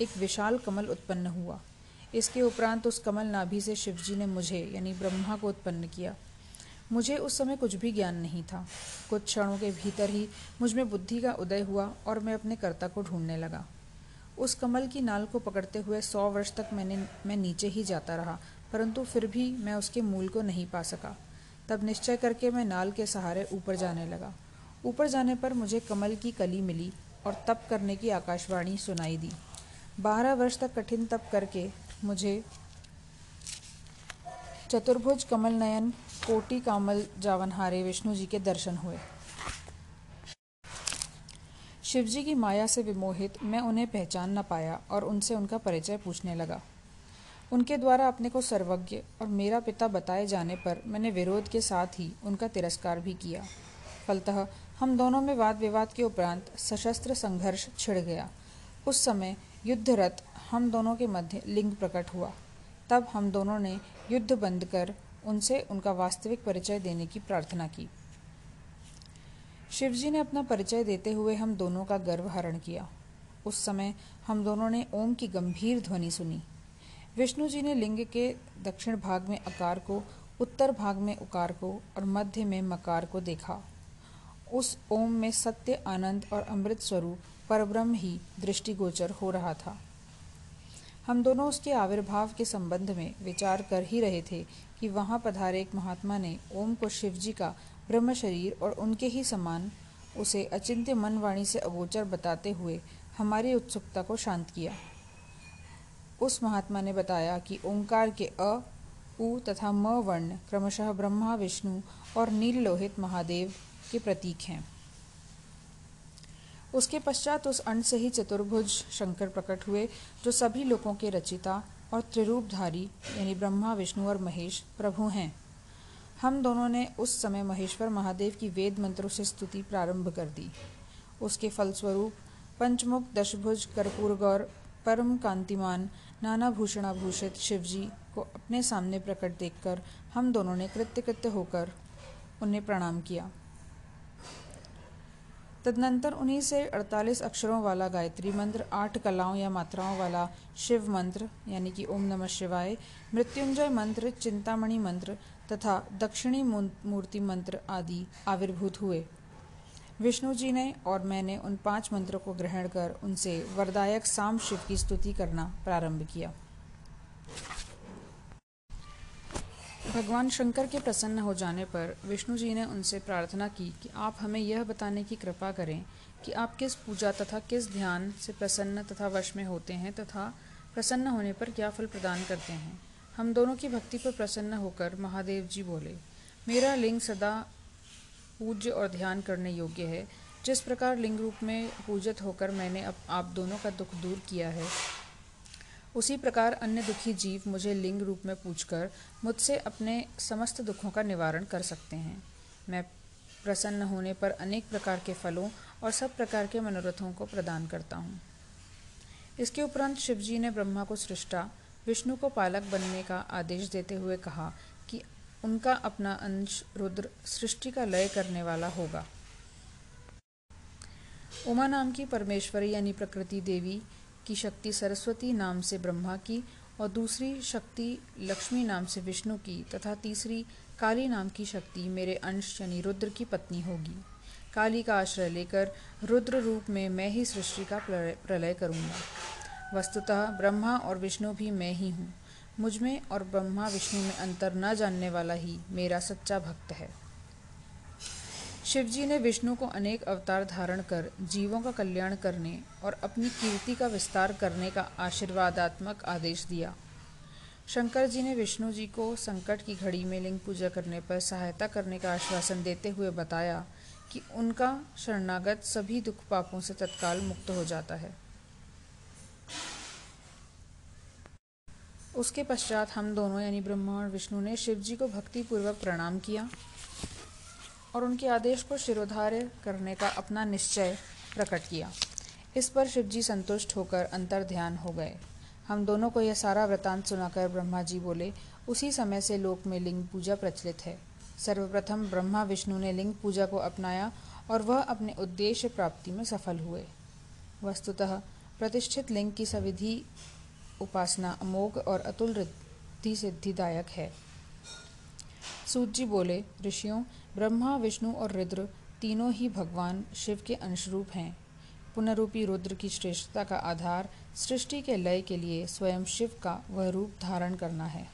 एक विशाल कमल उत्पन्न हुआ। इसके उपरांत उस कमल नाभि से शिवजी ने मुझे, यानी ब्रह्मा को उत्पन्न किया। मुझे उस समय कुछ भी ज्ञान नहीं था। कुछ क्षणों के भीतर ही मुझमें बुद्धि का उदय हुआ और मैं अपने कर्ता को ढूँढने लगा। उस कमल की नाल को पकड़ते हुए सौ वर्ष तक मैंने, मैं नीचे ही जाता रहा, परंतु फिर भी मैं उसके मूल को नहीं पा सका। तब निश्चय करके मैं नाल के सहारे ऊपर जाने लगा। ऊपर जाने पर मुझे कमल की कली मिली और तप करने की आकाशवाणी सुनाई दी। बारह वर्ष तक कठिन तप करके मुझे चतुर्भुज कमल नयन, कोटि कामल जावनहारे विष्णु जी के दर्शन हुए। शिवजी की माया से विमोहित मैं उन्हें पहचान न पाया और उनसे उनका परिचय पूछने लगा। उनके द्वारा अपने को सर्वज्ञ और मेरा पिता बताए जाने पर मैंने विरोध के साथ ही उनका तिरस्कार भी किया। फलतः हम दोनों में वाद विवाद के उपरांत सशस्त्र संघर्ष छिड़ गया। उस समय युद्धरत हम दोनों के मध्य लिंग प्रकट हुआ। तब हम दोनों ने युद्ध बंद कर उनसे उनका वास्तविक परिचय देने की प्रार्थना की। शिवजी ने अपना परिचय देते हुए हम दोनों का गर्व हरण किया। उस समय हम दोनों ने ओम की गंभीर ध्वनि सुनी। विष्णु जी ने लिंग के दक्षिण भाग में अकार को, उत्तर भाग में उकार को और मध्य में मकार को देखा। उस ओम में सत्य, आनंद और अमृत स्वरूप परब्रह्म ही दृष्टिगोचर हो रहा था। हम दोनों उसके आविर्भाव के संबंध में विचार कर ही रहे थे कि वहाँ पधारे एक महात्मा ने ओम को शिवजी का ब्रह्म शरीर और उनके ही समान उसे अचिंत्य मन वाणी से अगोचर बताते हुए हमारी उत्सुकता को शांत किया। उस महात्मा ने बताया कि ओंकार के अ, उ तथा म वर्ण क्रमशः ब्रह्मा, विष्णु और नील लोहित महादेव के प्रतीक हैं। उसके पश्चात उस अंड से ही चतुर्भुज शंकर प्रकट हुए, जो सभी लोगों के रचिता और त्रिरूपधारी, यानी ब्रह्मा, विष्णु और महेश प्रभु हैं। हम दोनों ने उस समय महेश्वर महादेव की वेद मंत्रों से स्तुति प्रारंभ कर दी। उसके फलस्वरूप पंचमुख, दशभुज कर्पूर गौर परम कांतिमान नाना भूषणाभूषित शिवजी को अपने सामने प्रकट देखकर हम दोनों ने कृत्य कृत्य होकर उन्हें प्रणाम किया। तदनंतर उन्हीं से 48 अक्षरों वाला गायत्री मंत्र, आठ कलाओं या मात्राओं वाला शिव मंत्र, यानी कि ओम नमः शिवाय, मृत्युंजय मंत्र, चिंतामणि मंत्र तथा दक्षिणी मूर्ति मंत्र आदि आविर्भूत हुए। विष्णु जी ने और मैंने उन पाँच मंत्रों को ग्रहण कर उनसे वरदायक साम शिव की स्तुति करना प्रारंभ किया। भगवान शंकर के प्रसन्न हो जाने पर विष्णु जी ने उनसे प्रार्थना की कि आप हमें यह बताने की कृपा करें कि आप किस पूजा तथा किस ध्यान से प्रसन्न तथा वश में होते हैं तथा प्रसन्न होने पर क्या फल प्रदान करते हैं। हम दोनों की भक्ति पर प्रसन्न होकर महादेव जी बोले, मेरा लिंग सदा पूज्य और ध्यान करने योग्य है। जिस प्रकार लिंग रूप में पूजित होकर मैंने अब आप दोनों का दुख दूर किया है उसी प्रकार अन्य दुखी जीव मुझे लिंग रूप में पूछकर मुझसे अपने समस्त दुखों का निवारण कर सकते हैं। मैं प्रसन्न होने पर अनेक प्रकार के फलों और सब प्रकार के मनोरथों को प्रदान करता हूँ। इसके उपरांत शिवजी ने ब्रह्मा को सृष्टा, विष्णु को पालक बनने का आदेश देते हुए कहा कि उनका अपना अंश रुद्र सृष्टि का लय करने वाला होगा। उमा नाम की परमेश्वरी यानी प्रकृति देवी की शक्ति सरस्वती नाम से ब्रह्मा की और दूसरी शक्ति लक्ष्मी नाम से विष्णु की तथा तीसरी काली नाम की शक्ति मेरे अंश यानी रुद्र की पत्नी होगी। काली का आश्रय लेकर रुद्र रूप में मैं ही सृष्टि का प्रलय करूँगा। वस्तुतः ब्रह्मा और विष्णु भी मैं ही हूँ। मुझमें और ब्रह्मा विष्णु में अंतर न जानने वाला ही मेरा सच्चा भक्त है। शिवजी ने विष्णु को अनेक अवतार धारण कर जीवों का कल्याण करने और अपनी कीर्ति का विस्तार करने का आशीर्वादात्मक आदेश दिया। शंकर जी ने विष्णु जी को संकट की घड़ी में लिंग पूजा करने पर सहायता करने का आश्वासन देते हुए बताया कि उनका शरणागत सभी दुख पापों से तत्काल मुक्त हो जाता है। उसके पश्चात हम दोनों, यानी ब्रह्मा और विष्णु, ने शिव जी को भक्तिपूर्वक प्रणाम किया। और उनके आदेश को शिरोधार्य करने का अपना निश्चय प्रकट किया। इस पर शिवजी संतुष्ट होकर अंतर ध्यान हो गए। हम दोनों को यह सारा वृतांत सुनाकर ब्रह्मा जी बोले, उसी समय से लोक में लिंग पूजा प्रचलित है। सर्वप्रथम ब्रह्मा विष्णु ने लिंग पूजा को अपनाया और वह अपने उद्देश्य प्राप्ति में सफल हुए। वस्तुतः प्रतिष्ठित लिंग की सविधि उपासना अमोघ और अतुल रिद्धि सिद्धिदायक है। सूत जी बोले, ऋषियों ब्रह्मा, विष्णु और रुद्र तीनों ही भगवान शिव के अंशरूप हैं। पुनरूपी रुद्र की श्रेष्ठता का आधार सृष्टि के लय के लिए स्वयं शिव का वह रूप धारण करना है।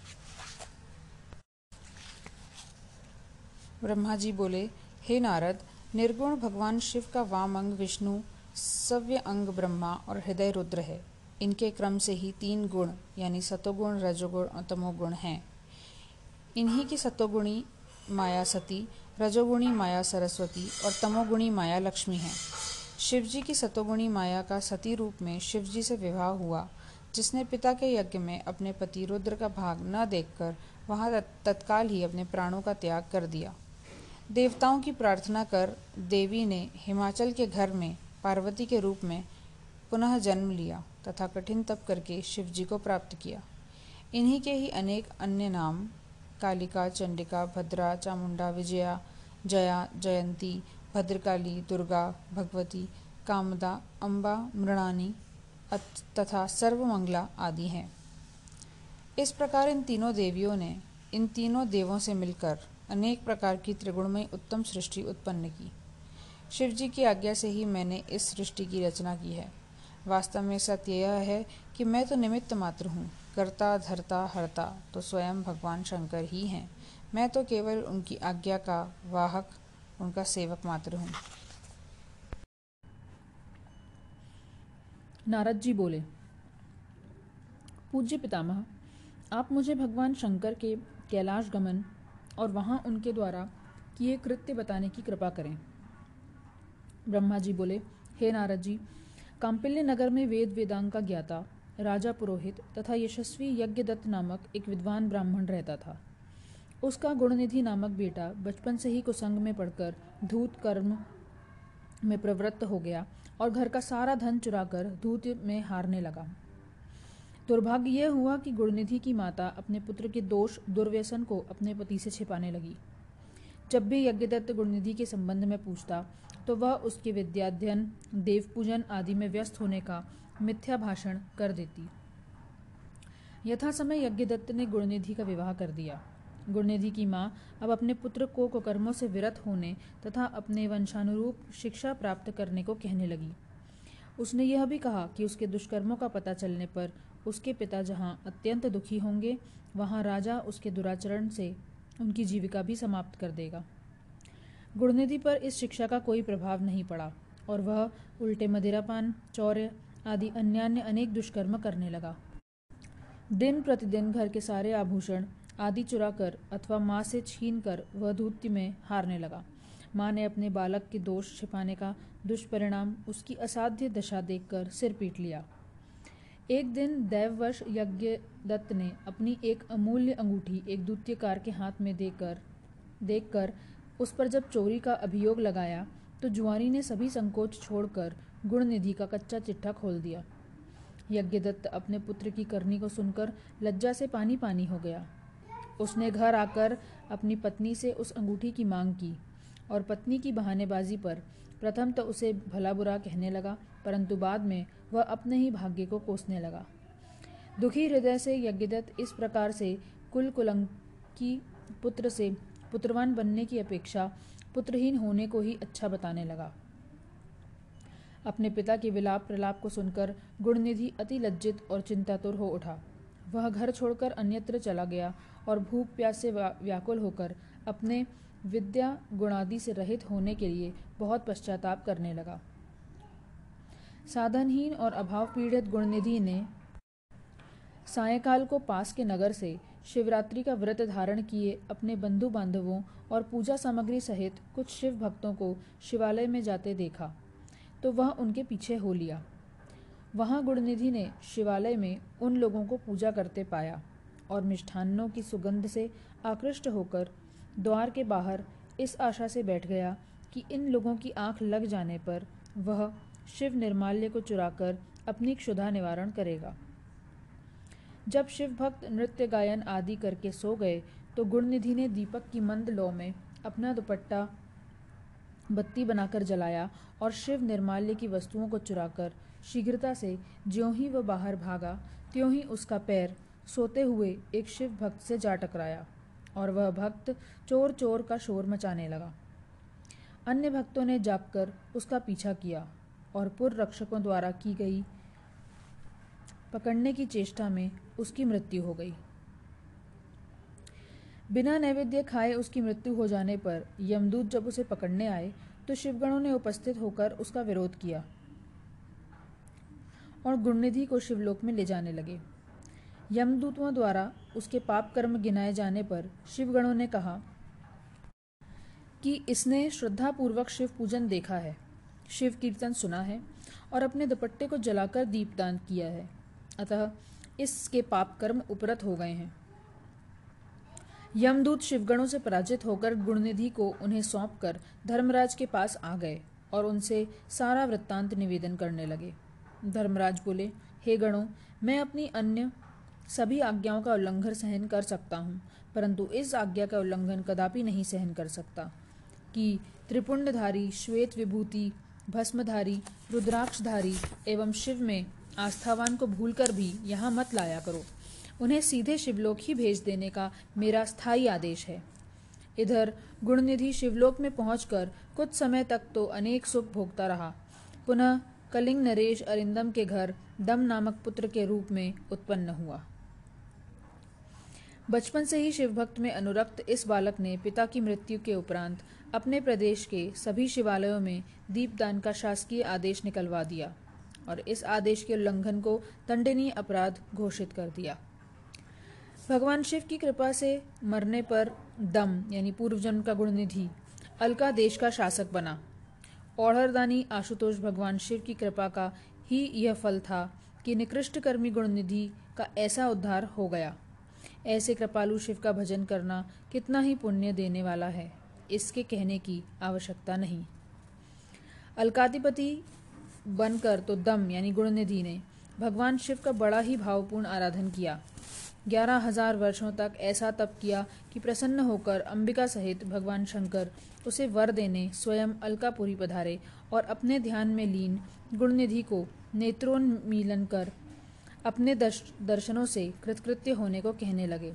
ब्रह्मा जी बोले, हे नारद, निर्गुण भगवान शिव का वाम अंग विष्णु, सव्य अंग ब्रह्मा और हृदय रुद्र है। इनके क्रम से ही तीन गुण, यानी सतोगुण, रजोगुण और तमोगुण हैं। इन्हीं की सतोगुणी माया सती रजोगुणी माया सरस्वती और तमोगुणी माया लक्ष्मी है। शिवजी की सतोगुणी माया का सती रूप में शिवजी से विवाह हुआ, जिसने पिता के यज्ञ में अपने पति रुद्र का भाग न देखकर वहाँ तत्काल ही अपने प्राणों का त्याग कर दिया। देवताओं की प्रार्थना कर देवी ने हिमाचल के घर में पार्वती के रूप में पुनः जन्म लिया तथा कठिन तप करके शिव जी को प्राप्त किया। इन्हीं के ही अनेक अन्य नाम कालिका, चंडिका, भद्रा, चामुंडा, विजया, जया, जयंती, भद्रकाली, दुर्गा, भगवती, कामदा अम्बा मृणानी तथा सर्वमंगला आदि हैं। इस प्रकार इन तीनों देवियों ने इन तीनों देवों से मिलकर अनेक प्रकार की त्रिगुणमय उत्तम सृष्टि उत्पन्न की। शिवजी की आज्ञा से ही मैंने इस सृष्टि की रचना की है। वास्तव में सत्य यह है कि मैं तो निमित्त मात्र हूँ। करता, धरता, हरता तो स्वयं भगवान शंकर ही हैं। मैं तो केवल उनकी आज्ञा का वाहक, उनका सेवक मात्र हूँ। नारद जी बोले, पूज्य पितामह, आप मुझे भगवान शंकर के कैलाश गमन और वहाँ उनके द्वारा किए कृत्य बताने की कृपा करें। ब्रह्मा जी बोले, हे नारद जी काम्पिल्य नगर में वेद वेदांग का ज्ञाता राजा पुरोहित तथा यशस्वी यज्ञदत्त नामक एक विद्वान ब्राह्मण रहता था। उसका गुणनिधि नामक बेटा बचपन से ही कुसंग में पढ़कर धूत कर्म में प्रवृत्त हो गया और घर का सारा धन चुराकर धूत में हारने लगा। दुर्भाग्य यह हुआ कि गुणनिधि की माता अपने पुत्र के दोष, दुर्व्यसन को अपने पति से छिपाने लगी। जब भी यज्ञदत्त गुणनिधि के संबंध में पूछता तो वह उसके विद्याध्ययन देव पूजन आदि में व्यस्त होने का मिथ्या भाषण कर देती। यथा समय यज्ञदत्त ने गुणनिधि का विवाह कर दिया। गुणनिधि की माँ अब अपने पुत्र को कुकर्मों से विरत होने तथा अपने वंशानुरूप शिक्षा प्राप्त करने को कहने लगी। उसने यह भी कहा कि उसके दुष्कर्मों का पता चलने पर उसके पिता जहाँ अत्यंत दुखी होंगे, वहाँ राजा उसके दुराचरण से उनकी जीविका भी समाप्त कर देगा। गुणनिधि पर इस शिक्षा का कोई प्रभाव नहीं पड़ा, और वह उल्टे मदिरापान, चौर्य आदि अन्यान्य अनेक दुष्कर्म करने लगा। दिन प्रतिदिन घर के सारे आभूषण, आदि चुराकर अथवा माँ से छीन कर वह धूति में हारने लगा। माँ ने अपने बालक के दोष छिपाने का दुष्परिणाम उसकी असाध्य दशा देखकर सिर पीट लिया। एक दिन दैववश यज्ञ दत्त ने अपनी एक अमूल्य अंगूठी एक द्वितीयकार के हाथ में देकर, देखकर उस पर जब चोरी का अभियोग लगाया तो जुआरी ने सभी संकोच छोड़कर गुणनिधि का कच्चा चिट्ठा खोल दिया। यज्ञदत्त अपने पुत्र की करनी को सुनकर लज्जा से पानी पानी हो गया। उसने घर आकर अपनी पत्नी से उस अंगूठी की मांग की और पत्नी की बहानेबाजी पर प्रथम तो उसे भला बुरा कहने लगा, परंतु बाद में वह अपने ही भाग्य को कोसने लगा। दुखी हृदय से यज्ञदत्त इस प्रकार से कुल कुलंकी पुत्र से पुत्रवान बनने की अपेक्षा पुत्रहीन होने को ही अच्छा बताने लगा। अपने पिता के विलाप प्रलाप को सुनकर गुणनिधि अति लज्जित और चिंतातुर हो उठा। वह घर छोड़कर अन्यत्र चला गया और भूख प्यास से व्याकुल होकर अपने विद्या गुणादि से रहित होने के लिए बहुत पश्चाताप करने लगा। साधनहीन और अभाव पीड़ित गुणनिधि ने सायकाल को पास के नगर से शिवरात्रि का व्रत धारण किए अपने बंधु बांधवों और पूजा सामग्री सहित कुछ शिव भक्तों को शिवालय में जाते देखा तो वह उनके पीछे हो लिया। वहाँ गुणनिधि ने शिवालय में उन लोगों को पूजा करते पाया और मिष्ठान्नों की सुगंध से आकृष्ट होकर द्वार के बाहर इस आशा से बैठ गया कि इन लोगों की आँख लग जाने पर वह शिव निर्माल्य को चुराकर अपनी क्षुधा निवारण करेगा। जब शिव भक्त, नृत्य गायन आदि करके सो गए तो गुणनिधि ने दीपक की मंद लो में अपना दुपट्टा बत्ती बनाकर जलाया और शिव निर्माल्य की वस्तुओं को चुराकर शीघ्रता से ज्यों ही वह बाहर भागा, त्यों ही उसका पैर सोते हुए एक शिव भक्त से जा टकराया और वह भक्त चोर चोर का शोर मचाने लगा। अन्य भक्तों ने जागकर उसका पीछा किया और पुर रक्षकों द्वारा की गई पकड़ने की चेष्टा में उसकी मृत्यु हो गई। बिना नैवेद्य खाए उसकी मृत्यु हो जाने पर यमदूत जब उसे पकड़ने आए तो शिवगणों ने उपस्थित होकर उसका विरोध किया और गुणनिधि को शिवलोक में ले जाने लगे। यमदूतों द्वारा उसके पाप कर्म गिनाए जाने पर शिवगणों ने कहा कि इसने श्रद्धापूर्वक शिव पूजन देखा है, शिव कीर्तन सुना है और अपने दुपट्टे को जलाकर दीपदान किया है। अतः इसके पाप कर्म उपरत हो गए हैं। यमदूत शिवगणों से पराजित होकर गुणनिधि को उन्हें सौंपकर धर्मराज के पास आ गए और उनसे सारा वृत्तांत निवेदन करने लगे। धर्मराज बोले, हे गणों, मैं अपनी अन्य सभी आज्ञाओं का उल्लंघन सहन कर सकता हूँ, परंतु इस आज्ञा का उल्लंघन कदापि नहीं सहन कर सकता कि त्रिपुंडधारी, श्वेत विभूति, भस्मधारी, रुद्राक्षधारी एवं शिव में आस्थावान को भूलकर भी यहाँ मत लाया करो। उन्हें सीधे शिवलोक ही भेज देने का मेरा स्थायी आदेश है। इधर, गुणनिधि शिवलोक में पहुंचकर कुछ समय तक तो अनेक सुख भोगता रहा। पुनः कलिंग नरेश अरिंदम के घर दम नामक पुत्र के रूप में उत्पन्न हुआ। बचपन से ही शिवभक्त में अनुरक्त इस बालक ने पिता की मृत्यु के उपरांत अपने प्रदेश के सभी शिवालयों में दीपदान का शासकीय आदेश निकलवा दिया। और इस आदेश के उल्लंघन को दंडनीय अपराध घोषित कर दिया। भगवान शिव की कृपा से मरने पर दम, यानी पूर्व जन्म का गुणनिधि, अलका देश का शासक बना। औढ़रदानी आशुतोष भगवान शिव की कृपा का ही यह फल था कि निकृष्ट कर्मी गुणनिधि का ऐसा उद्धार हो गया। ऐसे कृपालु शिव का भजन करना कितना ही पुण्य देने वाला है, इसके कहने की आवश्यकता नहीं। अलकाधिपति बनकर तो दम यानी गुणनिधि ने भगवान शिव का बड़ा ही भावपूर्ण आराधन किया। ग्यारह हज़ार वर्षों तक ऐसा तप किया कि प्रसन्न होकर अंबिका सहित भगवान शंकर उसे वर देने स्वयं अलकापुरी पधारे और अपने ध्यान में लीन गुणनिधि को नेत्रोन्मीलन कर अपने दर्श, दर्शनों से कृतकृत्य होने को कहने लगे।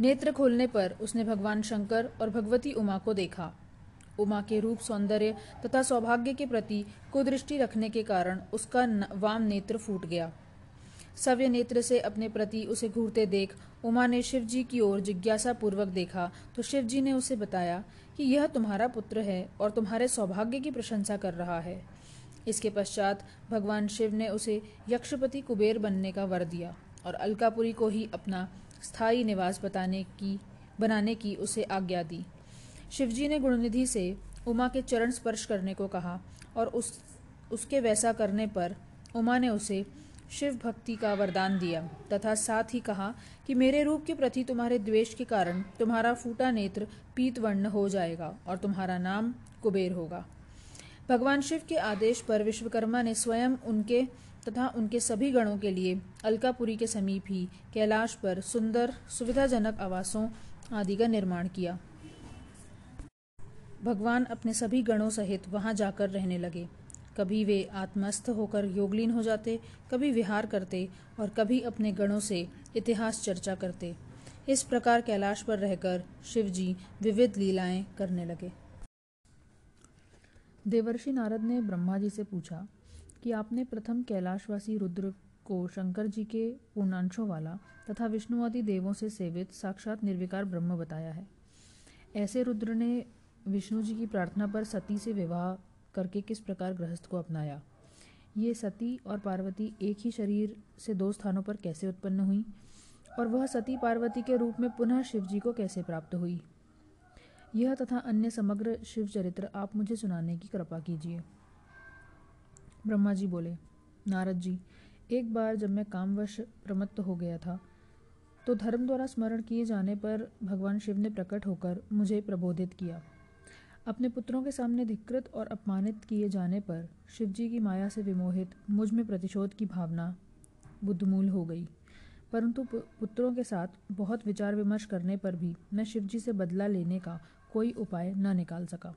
नेत्र खोलने पर उसने भगवान शंकर और भगवती उमा को देखा। उमा के रूप सौंदर्य तथा सौभाग्य के प्रति कुदृष्टि रखने के कारण उसका वाम नेत्र फूट गया। सव्य नेत्र से अपने प्रति उसे घूरते देख उमा ने शिव जी की ओर जिज्ञासा पूर्वक देखा तो शिव जी ने उसे बताया कि यह तुम्हारा पुत्र है और तुम्हारे सौभाग्य की प्रशंसा कर रहा है। इसके पश्चात भगवान शिव ने उसे यक्षपति कुबेर बनने का वर दिया और अलकापुरी को ही अपना स्थायी निवास बताने की, बनाने की उसे आज्ञा दी। शिवजी ने गुणनिधि से उमा के चरण स्पर्श करने को कहा और उस, उसके वैसा करने पर उमा ने उसे शिव भक्ति का वरदान दिया तथा साथ ही कहा कि मेरे रूप के प्रति तुम्हारे द्वेष के कारण तुम्हारा फूटा नेत्र पीत वर्ण हो जाएगा और तुम्हारा नाम कुबेर होगा। भगवान शिव के आदेश पर विश्वकर्मा ने स्वयं उनके तथा उनके सभी गणों के लिए अलकापुरी के समीप ही कैलाश पर सुंदर सुविधाजनक आवासों आदि का निर्माण किया। भगवान अपने सभी गणों सहित वहाँ जाकर रहने लगे। कभी वे आत्मस्थ होकर योगलीन हो जाते, कभी विहार करते और कभी अपने गणों से इतिहास चर्चा करते। इस प्रकार कैलाश पर रहकर शिवजी विविध लीलाएँ करने लगे। देवर्षि नारद ने ब्रह्मा जी से पूछा कि आपने प्रथम कैलाशवासी रुद्र को शंकर जी के पूर्णांशों वाला तथा विष्णु आदि देवों से सेवित साक्षात निर्विकार ब्रह्म बताया है। ऐसे रुद्र ने विष्णु जी की प्रार्थना पर सती से विवाह करके किस प्रकार गृहस्थ को अपनाया? ये सती और पार्वती एक ही शरीर से दो स्थानों पर कैसे उत्पन्न हुई? और वह सती पार्वती के रूप में पुनः शिव जी को कैसे प्राप्त हुई? यह तथा अन्य समग्र शिव चरित्र आप मुझे सुनाने की कृपा कीजिए। ब्रह्मा जी बोले, नारद जी, एक बार जब मैं कामवश प्रमत्त हो गया था तो धर्म द्वारा स्मरण किए जाने पर भगवान शिव ने प्रकट होकर मुझे प्रबोधित किया। अपने पुत्रों के सामने धिकृत और अपमानित किए जाने पर शिवजी की माया से विमोहित मुझमें प्रतिशोध की भावना बुद्धमूल हो गई। परंतु पुत्रों के साथ बहुत विचार विमर्श करने पर भी मैं शिवजी से बदला लेने का कोई उपाय न निकाल सका।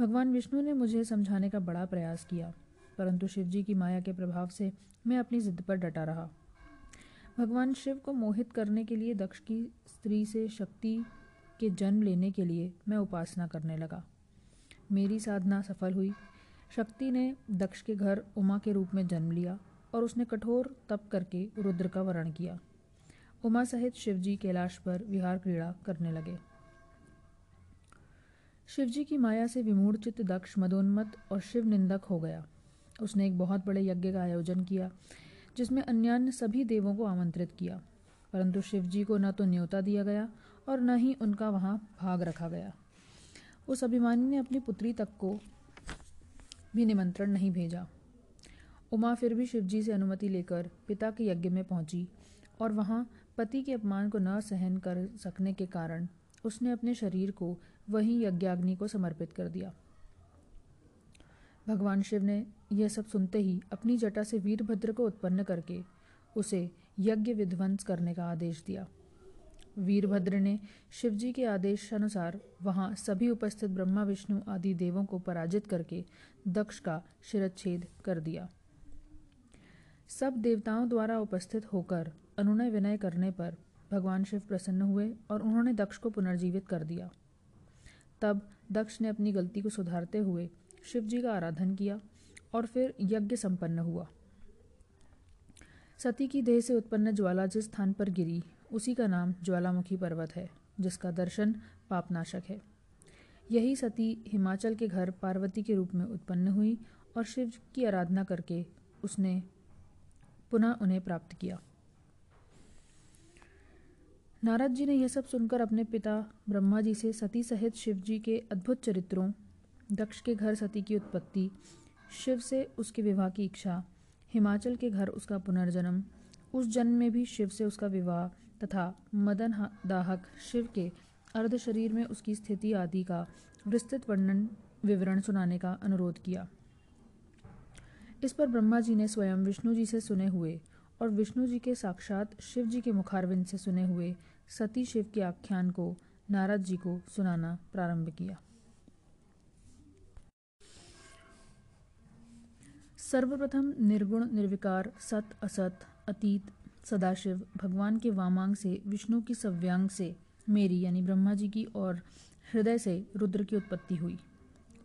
भगवान विष्णु ने मुझे समझाने का बड़ा प्रयास किया, परंतु शिवजी की माया के प्रभाव से मैं अपनी जिद पर डटा रहा। भगवान शिव को मोहित करने के लिए दक्ष की स्त्री से शक्ति के जन्म लेने के लिए मैं उपासना करने लगा। मेरी साधना सफल हुई। शक्ति ने दक्ष के घर उमा के रूप में जन्म लिया और उसने कठोर तप करके रुद्र का वरण किया। उमा सहित शिवजी कैलाश पर विहार क्रीड़ा करने लगे। शिवजी की माया से विमूढ़ दक्ष मदोन्मत और शिव निंदक हो गया। उसने एक बहुत बड़े यज्ञ का आयोजन किया, जिसमें अन्यान्य सभी देवों को आमंत्रित किया। परंतु शिवजी को न तो न्योता दिया गया और न ही उनका वहाँ भाग रखा गया। उस अभिमानी ने अपनी पुत्री तक को भी निमंत्रण नहीं भेजा। उमा फिर भी शिवजी से अनुमति लेकर पिता के यज्ञ में पहुँची और वहाँ पति के अपमान को न सहन कर सकने के कारण उसने अपने शरीर को वहीं यज्ञाग्नि को समर्पित कर दिया। भगवान शिव ने यह सब सुनते ही अपनी जटा से वीरभद्र को उत्पन्न करके उसे यज्ञ विध्वंस करने का आदेश दिया। वीरभद्र ने शिवजी के आदेश अनुसार वहाँ सभी उपस्थित ब्रह्मा, विष्णु आदि देवों को पराजित करके दक्ष का शिरच्छेद कर दिया। सब देवताओं द्वारा उपस्थित होकर अनुनय विनय करने पर भगवान शिव प्रसन्न हुए और उन्होंने दक्ष को पुनर्जीवित कर दिया। तब दक्ष ने अपनी गलती को सुधारते हुए शिव जी का आराधन किया और फिर यज्ञ संपन्न हुआ। सती की देह से उत्पन्न ज्वाला जिस स्थान पर गिरी उसी का नाम ज्वालामुखी पर्वत है, जिसका दर्शन पापनाशक है। यही सती हिमाचल के घर पार्वती के रूप में उत्पन्न हुई और शिव की आराधना करके उसने पुनः उन्हें प्राप्त किया। नारद जी ने यह सब सुनकर अपने पिता ब्रह्मा जी से सती सहित शिव जी के अद्भुत चरित्रों, दक्ष के घर सती की उत्पत्ति, शिव से उसके विवाह की इच्छा, हिमाचल के घर उसका पुनर्जन्म, उस जन्म में भी शिव से उसका विवाह तथा मदन दाहक शिव के अर्ध शरीर में उसकी स्थिति आदि का विस्तृत वर्णन विवरण सुनाने का अनुरोध किया। इस पर ब्रह्मा जी ने स्वयं विष्णु जी से सुने हुए और विष्णु जी के साक्षात शिव जी के मुखारविंद से सुने हुए सती शिव के आख्यान को नारद जी को सुनाना प्रारंभ किया। सर्वप्रथम निर्गुण निर्विकार सत असत अतीत सदाशिव, भगवान के वामांग से, विष्णु की सव्यांग से, मेरी यानी ब्रह्मा जी की और हृदय से रुद्र की उत्पत्ति हुई।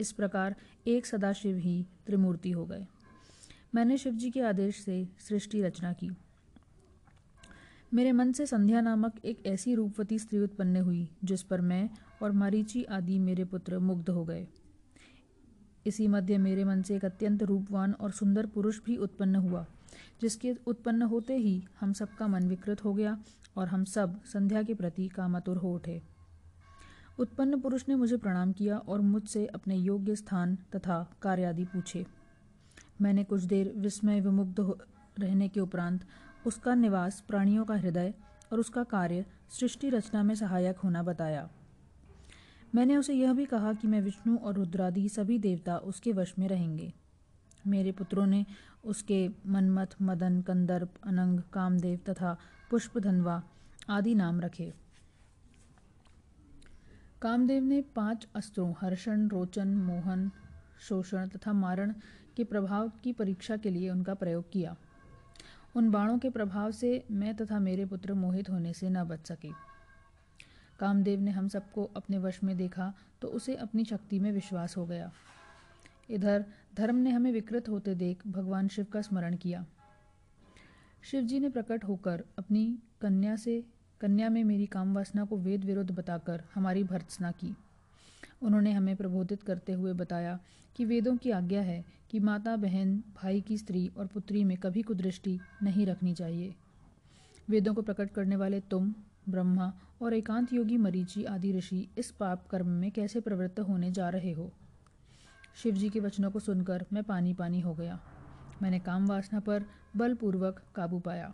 इस प्रकार एक सदाशिव ही त्रिमूर्ति हो गए। मैंने शिव जी के आदेश से सृष्टि रचना की। मेरे मन से संध्या नामक एक ऐसी रूपवती स्त्री उत्पन्न हुई, जिस पर मैं और मारीची आदि मेरे पुत्र मुग्ध हो गए। इसी मध्य मेरे मन से एक अत्यंत रूपवान और सुंदर पुरुष भी उत्पन्न हुआ। जिसके उत्पन्न होते ही हम सबका मन विकृत हो गया और हम सब संध्या के प्रति कामतुर हो उठे। उत्पन्न पुरुष ने मुझे प्रणाम किया और मुझसे अपने योग्य स्थान तथा कार्य आदि पूछे। मैंने कुछ देर विस्मय विमुग्ध रहने के उपरांत उसका निवास प्राणियों का हृदय और उसका कार्य सृष्टि रचना में सहायक होना बताया। मैंने उसे यह भी कहा कि मैं विष्णु और रुद्रादि सभी देवता उसके वश में रहेंगे। मेरे पुत्रों ने उसके मनमथ, मदन, कंदर्प, अनंग, कामदेव तथा पुष्पधनवा आदि नाम रखे। कामदेव ने पाँच अस्त्रों, हर्षण, रोचन, मोहन, शोषण तथा मारण के प्रभाव की परीक्षा के लिए उनका प्रयोग किया। उन बाणों के प्रभाव से मैं तथा मेरे पुत्र मोहित होने से न बच सके। कामदेव ने हम सबको अपने वश में देखा तो उसे अपनी शक्ति में विश्वास हो गया। इधर धर्म ने हमें विकृत होते देख भगवान शिव का स्मरण किया। शिव जी ने प्रकट होकर अपनी कन्या से, कन्या में मेरी काम वासना को वेद विरुद्ध बताकर हमारी भर्त्सना की। उन्होंने हमें प्रबोधित करते हुए बताया कि वेदों की आज्ञा है कि माता, बहन, भाई की स्त्री और पुत्री में कभी कुदृष्टि नहीं रखनी चाहिए। वेदों को प्रकट करने वाले तुम, ब्रह्मा और एकांत योगी मरीची आदि ऋषि इस पाप कर्म में कैसे प्रवृत्त होने जा रहे हो? शिव जी के वचनों को सुनकर मैं पानी पानी हो गया। मैंने काम वासना पर बलपूर्वक काबू पाया।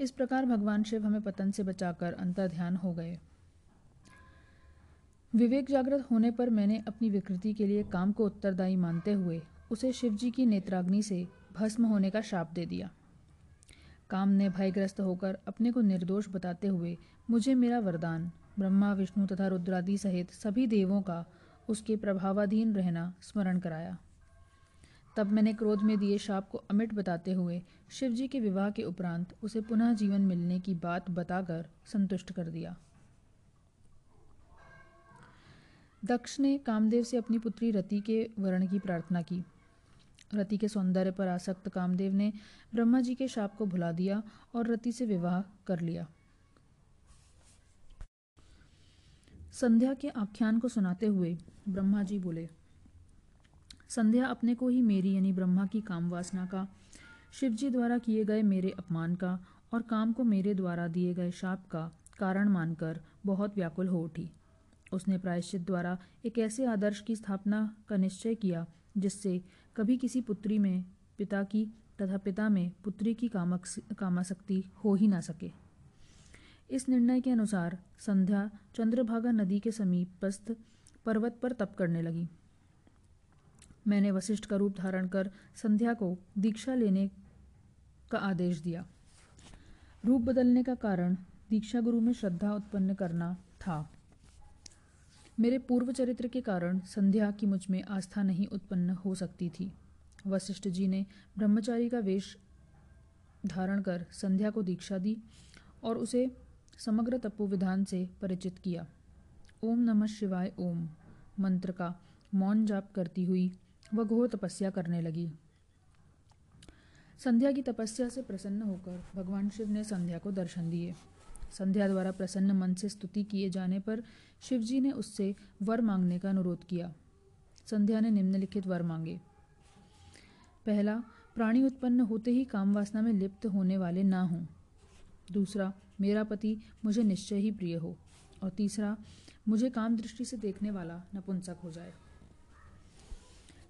इस प्रकार भगवान शिव हमें पतन से बचाकर अंतर ध्यान हो गए। विवेक जागृत होने पर मैंने अपनी विकृति के लिए काम को उत्तरदायी मानते हुए उसे शिव जी की नेत्राग्नि से भस्म होने का शाप दे दिया। काम ने भयग्रस्त होकर अपने को निर्दोष बताते हुए मुझे मेरा वरदान, ब्रह्मा, विष्णु तथा रुद्रादि सहित सभी देवों का उसके प्रभावाधीन रहना स्मरण कराया। तब मैंने क्रोध में दिए शाप को अमिट बताते हुए शिवजी के विवाह के उपरांत उसे पुनः जीवन मिलने की बात बताकर संतुष्ट कर दिया। दक्ष ने कामदेव से अपनी पुत्री रति के वर्ण की प्रार्थना की। रति के सौंदर्य पर आसक्त कामदेव ने ब्रह्मा जी के शाप को भुला दिया और रति से विवाह कर लिया। संध्या के आख्यान को सुनाते हुए ब्रह्मा जी बोले, संध्या अपने को ही मेरी यानी ब्रह्मा की काम वासना का, शिव जी द्वारा किए गए मेरे अपमान का और काम को मेरे द्वारा दिए गए शाप का कारण मानकर बहुत व्याकुल हो उठी। उसने प्रायश्चित द्वारा एक ऐसे आदर्श की स्थापना का निश्चय किया, जिससे कभी किसी पुत्री में पिता की तथा पिता में पुत्री की कामक कामाशक्ति हो ही ना सके। इस निर्णय के अनुसार संध्या चंद्रभागा नदी के समीपस्थ पर्वत पर तप करने लगी। मैंने वशिष्ठ का रूप धारण कर संध्या को दीक्षा लेने का आदेश दिया। रूप बदलने का कारण दीक्षा गुरु में श्रद्धा उत्पन्न करना था। मेरे पूर्व चरित्र के कारण संध्या की मुझमें आस्था नहीं उत्पन्न हो सकती थी। वशिष्ठ जी ने ब्रह्मचारी का वेश धारण कर संध्या को दीक्षा दी और उसे समग्र तपोविधान से परिचित किया। ओम नमः शिवाय, ओम। मंत्र का मौन जाप करती हुई वह घोर तपस्या करने लगी। संध्या की तपस्या से प्रसन्न होकर भगवान शिव ने संध्या को दर्शन दिए। संध्या द्वारा प्रसन्न मन से स्तुति किए जाने पर शिवजी ने उससे वर मांगने का अनुरोध किया। संध्या ने निम्नलिखित वर मांगे। पहला, प्राणी उत्पन्न होते ही काम वासना में लिप्त होने वाले ना हों। दूसरा, मेरा पति मुझे निश्चय ही प्रिय हो। और तीसरा मुझे काम दृष्टि से देखने वाला नपुंसक हो जाए।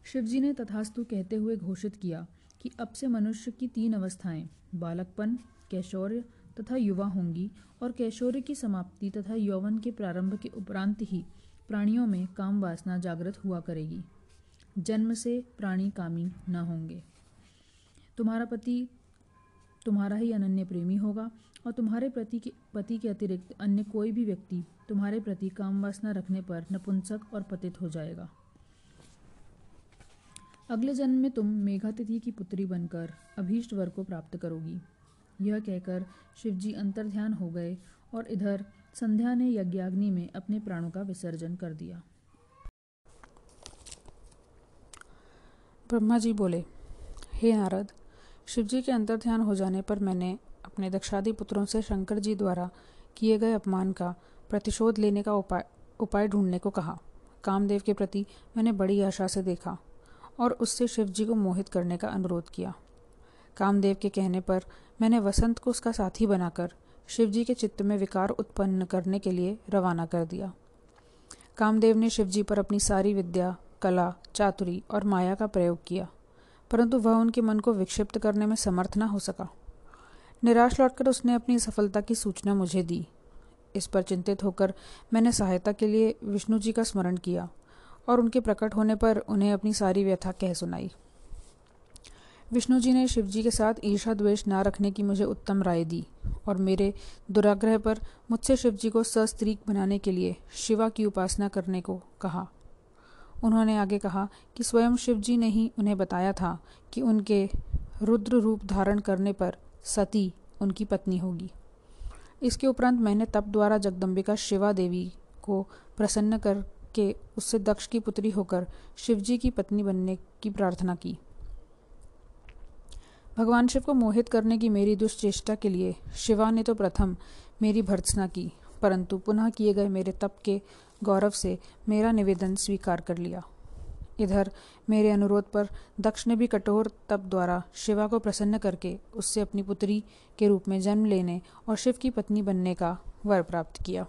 शिवजी ने तथास्तु कहते हुए घोषित किया कि अब से मनुष्य की तीन अवस्थाएँ, बालकपन, कैशोर्य तथा युवा होंगी और कैशोर्य की समाप्ति तथा यौवन के प्रारंभ के उपरांत ही प्राणियों में काम वासना जागृत हुआ करेगी। जन्म से प्राणी कामी न होंगे। तुम्हारा पति तुम्हारा ही अनन्य प्रेमी होगा और तुम्हारे प्रति के, पति के अतिरिक्त अन्य कोई भी व्यक्ति तुम्हारे प्रति काम वासना रखने पर नपुंसक और पतित हो जाएगा। अगले जन्म में तुम मेघातिथि की पुत्री बनकर अभीष्ट वर को प्राप्त करोगी। यह कहकर शिवजी अंतर्ध्यान हो गए और इधर संध्या ने यज्ञाग्नि में अपने प्राणों का विसर्जन कर दिया। ब्रह्मा जी बोले, हे नारद शिवजी के अंतर्ध्यान हो जाने पर मैंने अपने दक्षादि पुत्रों से शंकर जी द्वारा किए गए अपमान का प्रतिशोध लेने का उपाय उपाय ढूँढने को कहा। कामदेव के प्रति मैंने बड़ी आशा से देखा और उससे शिव जी को मोहित करने का अनुरोध किया। कामदेव के कहने पर मैंने वसंत को उसका साथी बनाकर शिवजी के चित्त में विकार उत्पन्न करने के लिए रवाना कर दिया। कामदेव ने शिवजी पर अपनी सारी विद्या, कला, चातुरी और माया का प्रयोग किया। परंतु वह उनके मन को विक्षिप्त करने में समर्थ न हो सका। निराश लौटकर उसने अपनी सफलता की सूचना मुझे दी। इस पर चिंतित होकर मैंने सहायता के लिए विष्णु जी का स्मरण किया और उनके प्रकट होने पर उन्हें अपनी सारी व्यथा कह सुनाई। विष्णु जी ने शिव जी के साथ ईर्षा द्वेष न रखने की मुझे उत्तम राय दी और मेरे दुराग्रह पर मुझसे शिव जी को सस्त्रीक बनाने के लिए शिवा की उपासना करने को कहा। उन्होंने आगे कहा कि स्वयं शिव जी ने ही उन्हें बताया था कि उनके रुद्र रूप धारण करने पर सती उनकी पत्नी होगी। इसके उपरांत मैंने तप द्वारा जगदम्बिका शिवा देवी को प्रसन्न करके उससे दक्ष की पुत्री होकर शिवजी की पत्नी बनने की प्रार्थना की। भगवान शिव को मोहित करने की मेरी दुष्चेष्टा के लिए शिवा ने तो प्रथम मेरी भर्त्सना की, परंतु पुनः किए गए मेरे तप के गौरव से मेरा निवेदन स्वीकार कर लिया। इधर मेरे अनुरोध पर दक्ष ने भी कठोर तप द्वारा शिवा को प्रसन्न करके उससे अपनी पुत्री के रूप में जन्म लेने और शिव की पत्नी बनने का वर प्राप्त किया।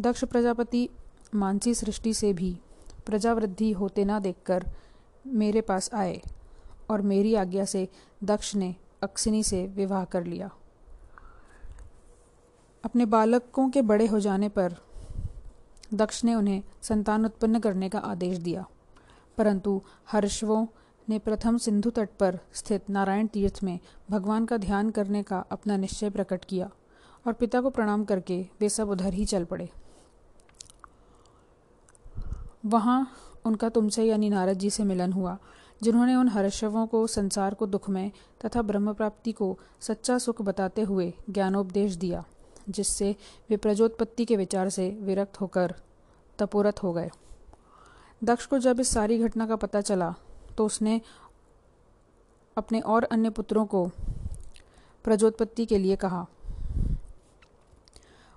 दक्ष प्रजापति मानसी सृष्टि से भी प्रजावृद्धि होते ना देखकर मेरे पास आए और मेरी आज्ञा से दक्ष ने अक्सिनी से विवाह कर लिया। अपने बालकों के बड़े हो जाने पर दक्ष ने उन्हें संतान उत्पन्न करने का आदेश दिया। परंतु हर्षवों ने प्रथम सिंधु तट पर स्थित नारायण तीर्थ में भगवान का ध्यान करने का अपना निश्चय प्रकट किया और पिता को प्रणाम करके वे सब उधर ही चल पड़े। वहाँ उनका तुमसे यानी नारद जी से मिलन हुआ, जिन्होंने उन हर्षवों को, संसार को दुखमय तथा ब्रह्म प्राप्ति को सच्चा सुख बताते हुए ज्ञानोपदेश दिया। जिससे वे प्रजोत्पत्ति के विचार से विरक्त होकर तपोरत हो गए। दक्ष को जब इस सारी घटना का पता चला तो उसने अपने और अन्य पुत्रों को प्रजोत्पत्ति के लिए कहा।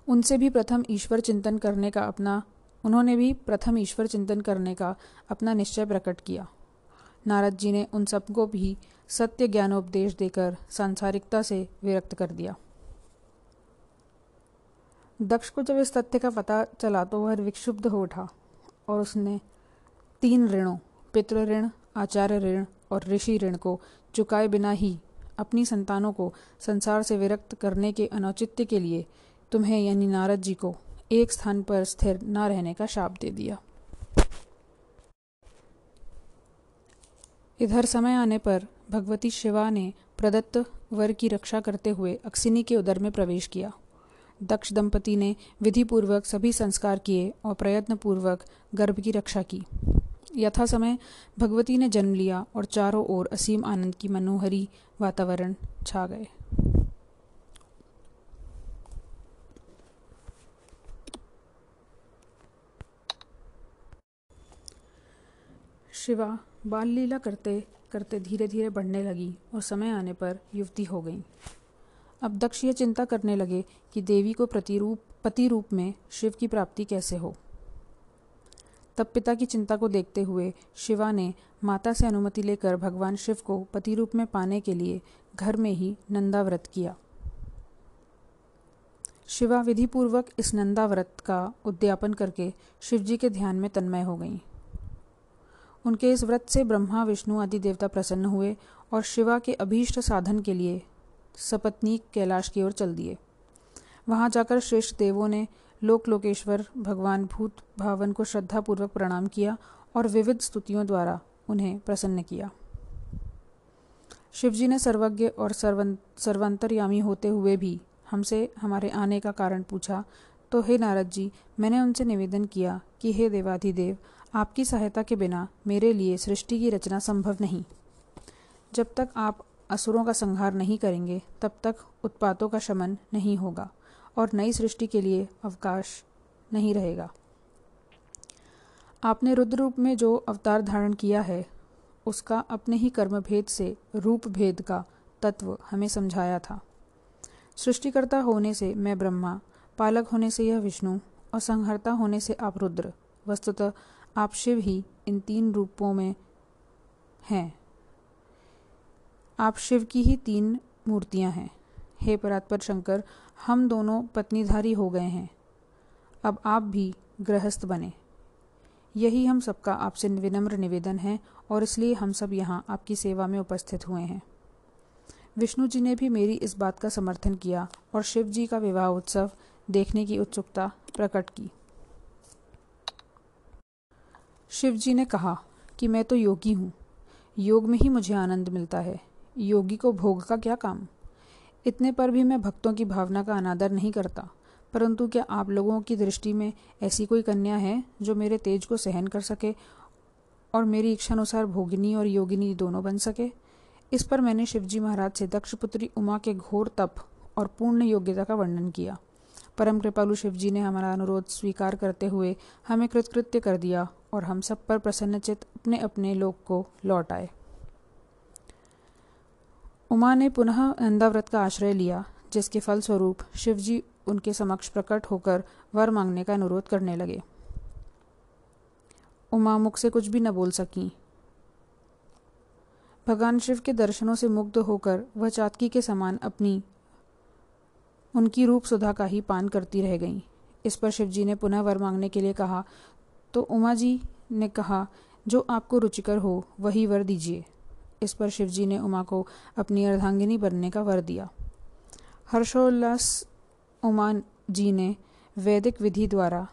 उनसे भी प्रथम ईश्वर चिंतन करने का अपना, उन्होंने भी प्रथम ईश्वर चिंतन करने का अपना निश्चय प्रकट किया। नारद जी ने उन सबको भी सत्य ज्ञानोपदेश देकर सांसारिकता से विरक्त कर दिया। दक्ष को जब इस तथ्य का पता चला तो वह विक्षुब्ध हो उठा और उसने तीन ऋणों, पितृ ऋण, आचार्य ऋण और ऋषि ऋण को चुकाए बिना ही अपनी संतानों को संसार से विरक्त करने के अनौचित्य के लिए तुम्हें यानी नारद जी को एक स्थान पर स्थिर न रहने का शाप दे दिया। इधर समय आने पर भगवती शिवा ने प्रदत्त वर की रक्षा करते हुए अक्सिनी के उदर में प्रवेश किया। दक्ष दंपति ने विधिपूर्वक सभी संस्कार किए और प्रयत्नपूर्वक गर्भ की रक्षा की। यथा समय भगवती ने जन्म लिया और चारों ओर असीम आनंद की मनोहरी वातावरण छा गए। शिवा बाल लीला करते करते धीरे धीरे बढ़ने लगी और समय आने पर युवती हो गई। अब दक्ष ये चिंता करने लगे कि देवी को प्रतिरूप पति रूप में शिव की प्राप्ति कैसे हो। तब पिता की चिंता को देखते हुए शिवा ने माता से अनुमति लेकर भगवान शिव को पति रूप में पाने के लिए घर में ही नंदा व्रत किया। शिवा विधिपूर्वक इस नंदा व्रत का उद्यापन करके शिवजी के ध्यान में तन्मय हो गईं। उनके इस व्रत से ब्रह्मा, विष्णु आदि देवता प्रसन्न हुए और शिवा के अभीष्ट साधन के लिए सपत्नीक कैलाश की ओर चल दिए। वहाँ जाकर श्रेष्ठ देवों ने लोक लोकेश्वर भगवान भूत भावन को श्रद्धापूर्वक प्रणाम किया और विविध स्तुतियों द्वारा उन्हें प्रसन्न किया। शिवजी ने सर्वज्ञ और सर्वन, सर्वांतरयामी होते हुए भी हमसे हमारे आने का कारण पूछा तो हे नारद जी, मैंने उनसे निवेदन किया कि हे देवाधिदेव, आपकी सहायता के बिना मेरे लिए सृष्टि की रचना संभव नहीं। जब तक आप असुरों का संहार नहीं करेंगे, तब तक उत्पातों का शमन नहीं होगा और नई सृष्टि के लिए अवकाश नहीं रहेगा। आपने रुद्र रूप में जो अवतार धारण किया है, उसका अपने ही कर्म भेद से रूप भेद का तत्व हमें समझाया था। सृष्टिकर्ता होने से मैं ब्रह्मा, पालक होने से यह विष्णु और संहर्ता होने से आप रुद्र, वस्तुतः आप शिव ही इन तीन रूपों में हैं। आप शिव की ही तीन मूर्तियाँ हैं। हे परात्पर शंकर, हम दोनों पत्नीधारी हो गए हैं। अब आप भी गृहस्थ बने। यही हम सबका आपसे विनम्र निवेदन है और इसलिए हम सब यहाँ आपकी सेवा में उपस्थित हुए हैं। विष्णु जी ने भी मेरी इस बात का समर्थन किया और शिव जी का विवाह उत्सव देखने की उत्सुकता प्रकट की। शिव जी ने कहा कि मैं तो योगी हूँ। योग में ही मुझे आनंद मिलता है। योगी को भोग का क्या काम? इतने पर भी मैं भक्तों की भावना का अनादर नहीं करता। परंतु क्या आप लोगों की दृष्टि में ऐसी कोई कन्या है जो मेरे तेज को सहन कर सके और मेरी इच्छानुसार भोगिनी और योगिनी दोनों बन सके? इस पर मैंने शिवजी महाराज से दक्षपुत्री उमा के घोर तप और पूर्ण योग्यता का वर्णन किया। परम कृपालु शिवजी ने हमारा अनुरोध स्वीकार करते हुए हमें कृतकृत्य कर दिया और हम सब पर प्रसन्नचित अपने अपने लोक को लौट आए। उमा ने पुनः नंदाव्रत का आश्रय लिया, जिसके फलस्वरूप शिवजी उनके समक्ष प्रकट होकर वर मांगने का अनुरोध करने लगे। उमा मुख से कुछ भी न बोल सकी। भगवान शिव के दर्शनों से मुग्ध होकर वह चातकी के समान अपनी, उनकी रूप सुधा का ही पान करती रह गईं। इस पर शिवजी ने पुनः वर मांगने के लिए कहा तो उमा जी ने कहा, जो आपको रुचिकर हो, वही वर दीजिए। इस पर शिवजी ने उमा को अपनी अर्धांगिनी बनने का वर दिया। हर्षोल्लास उमा जी ने वैदिक विधि द्वारा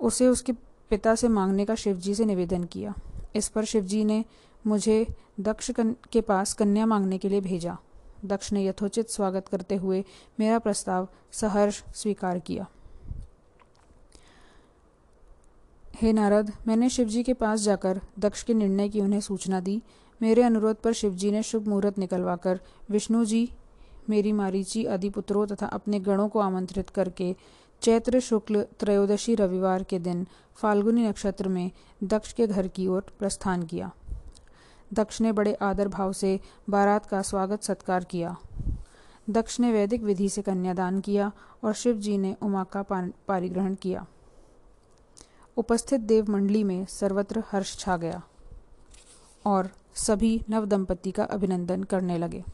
उसे उसके पिता से मांगने का शिवजी से निवेदन किया। इस पर शिवजी ने मुझे दक्ष के पास कन्या मांगने के लिए भेजा। दक्ष ने यथोचित स्वागत करते हुए मेरा प्रस्ताव सहर्ष स्वीकार किया। हे नारद, मैंने शिवजी के पास जाकर दक्ष के निर्णय की उन्हें सूचना दी। मेरे अनुरोध पर शिवजी ने शुभ मुहूर्त निकलवाकर विष्णु जी, मेरी मारीची आदि पुत्रों तथा अपने गणों को आमंत्रित करके चैत्र शुक्ल त्रयोदशी रविवार के दिन फाल्गुनी नक्षत्र में दक्ष के घर की ओर प्रस्थान किया। दक्ष ने बड़े आदर भाव से बारात का स्वागत सत्कार किया। दक्ष ने वैदिक विधि से कन्यादान किया और शिव जी ने उमा का पारिग्रहण किया। उपस्थित देव मंडली में सर्वत्र हर्ष छा गया और सभी नव दंपति का अभिनंदन करने लगे।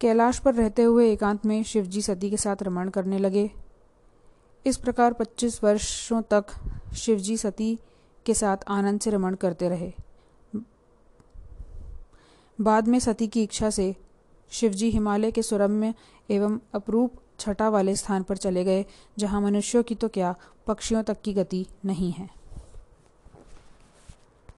कैलाश पर रहते हुए एकांत में शिवजी सती के साथ रमण करने लगे। इस प्रकार 25 वर्षों तक शिवजी सती के साथ आनंद से रमण करते रहे। बाद में सती की इच्छा से शिवजी हिमालय के सुरम्य एवं अपरूप छटा वाले स्थान पर चले गए, जहाँ मनुष्यों की तो क्या, पक्षियों तक की गति नहीं है।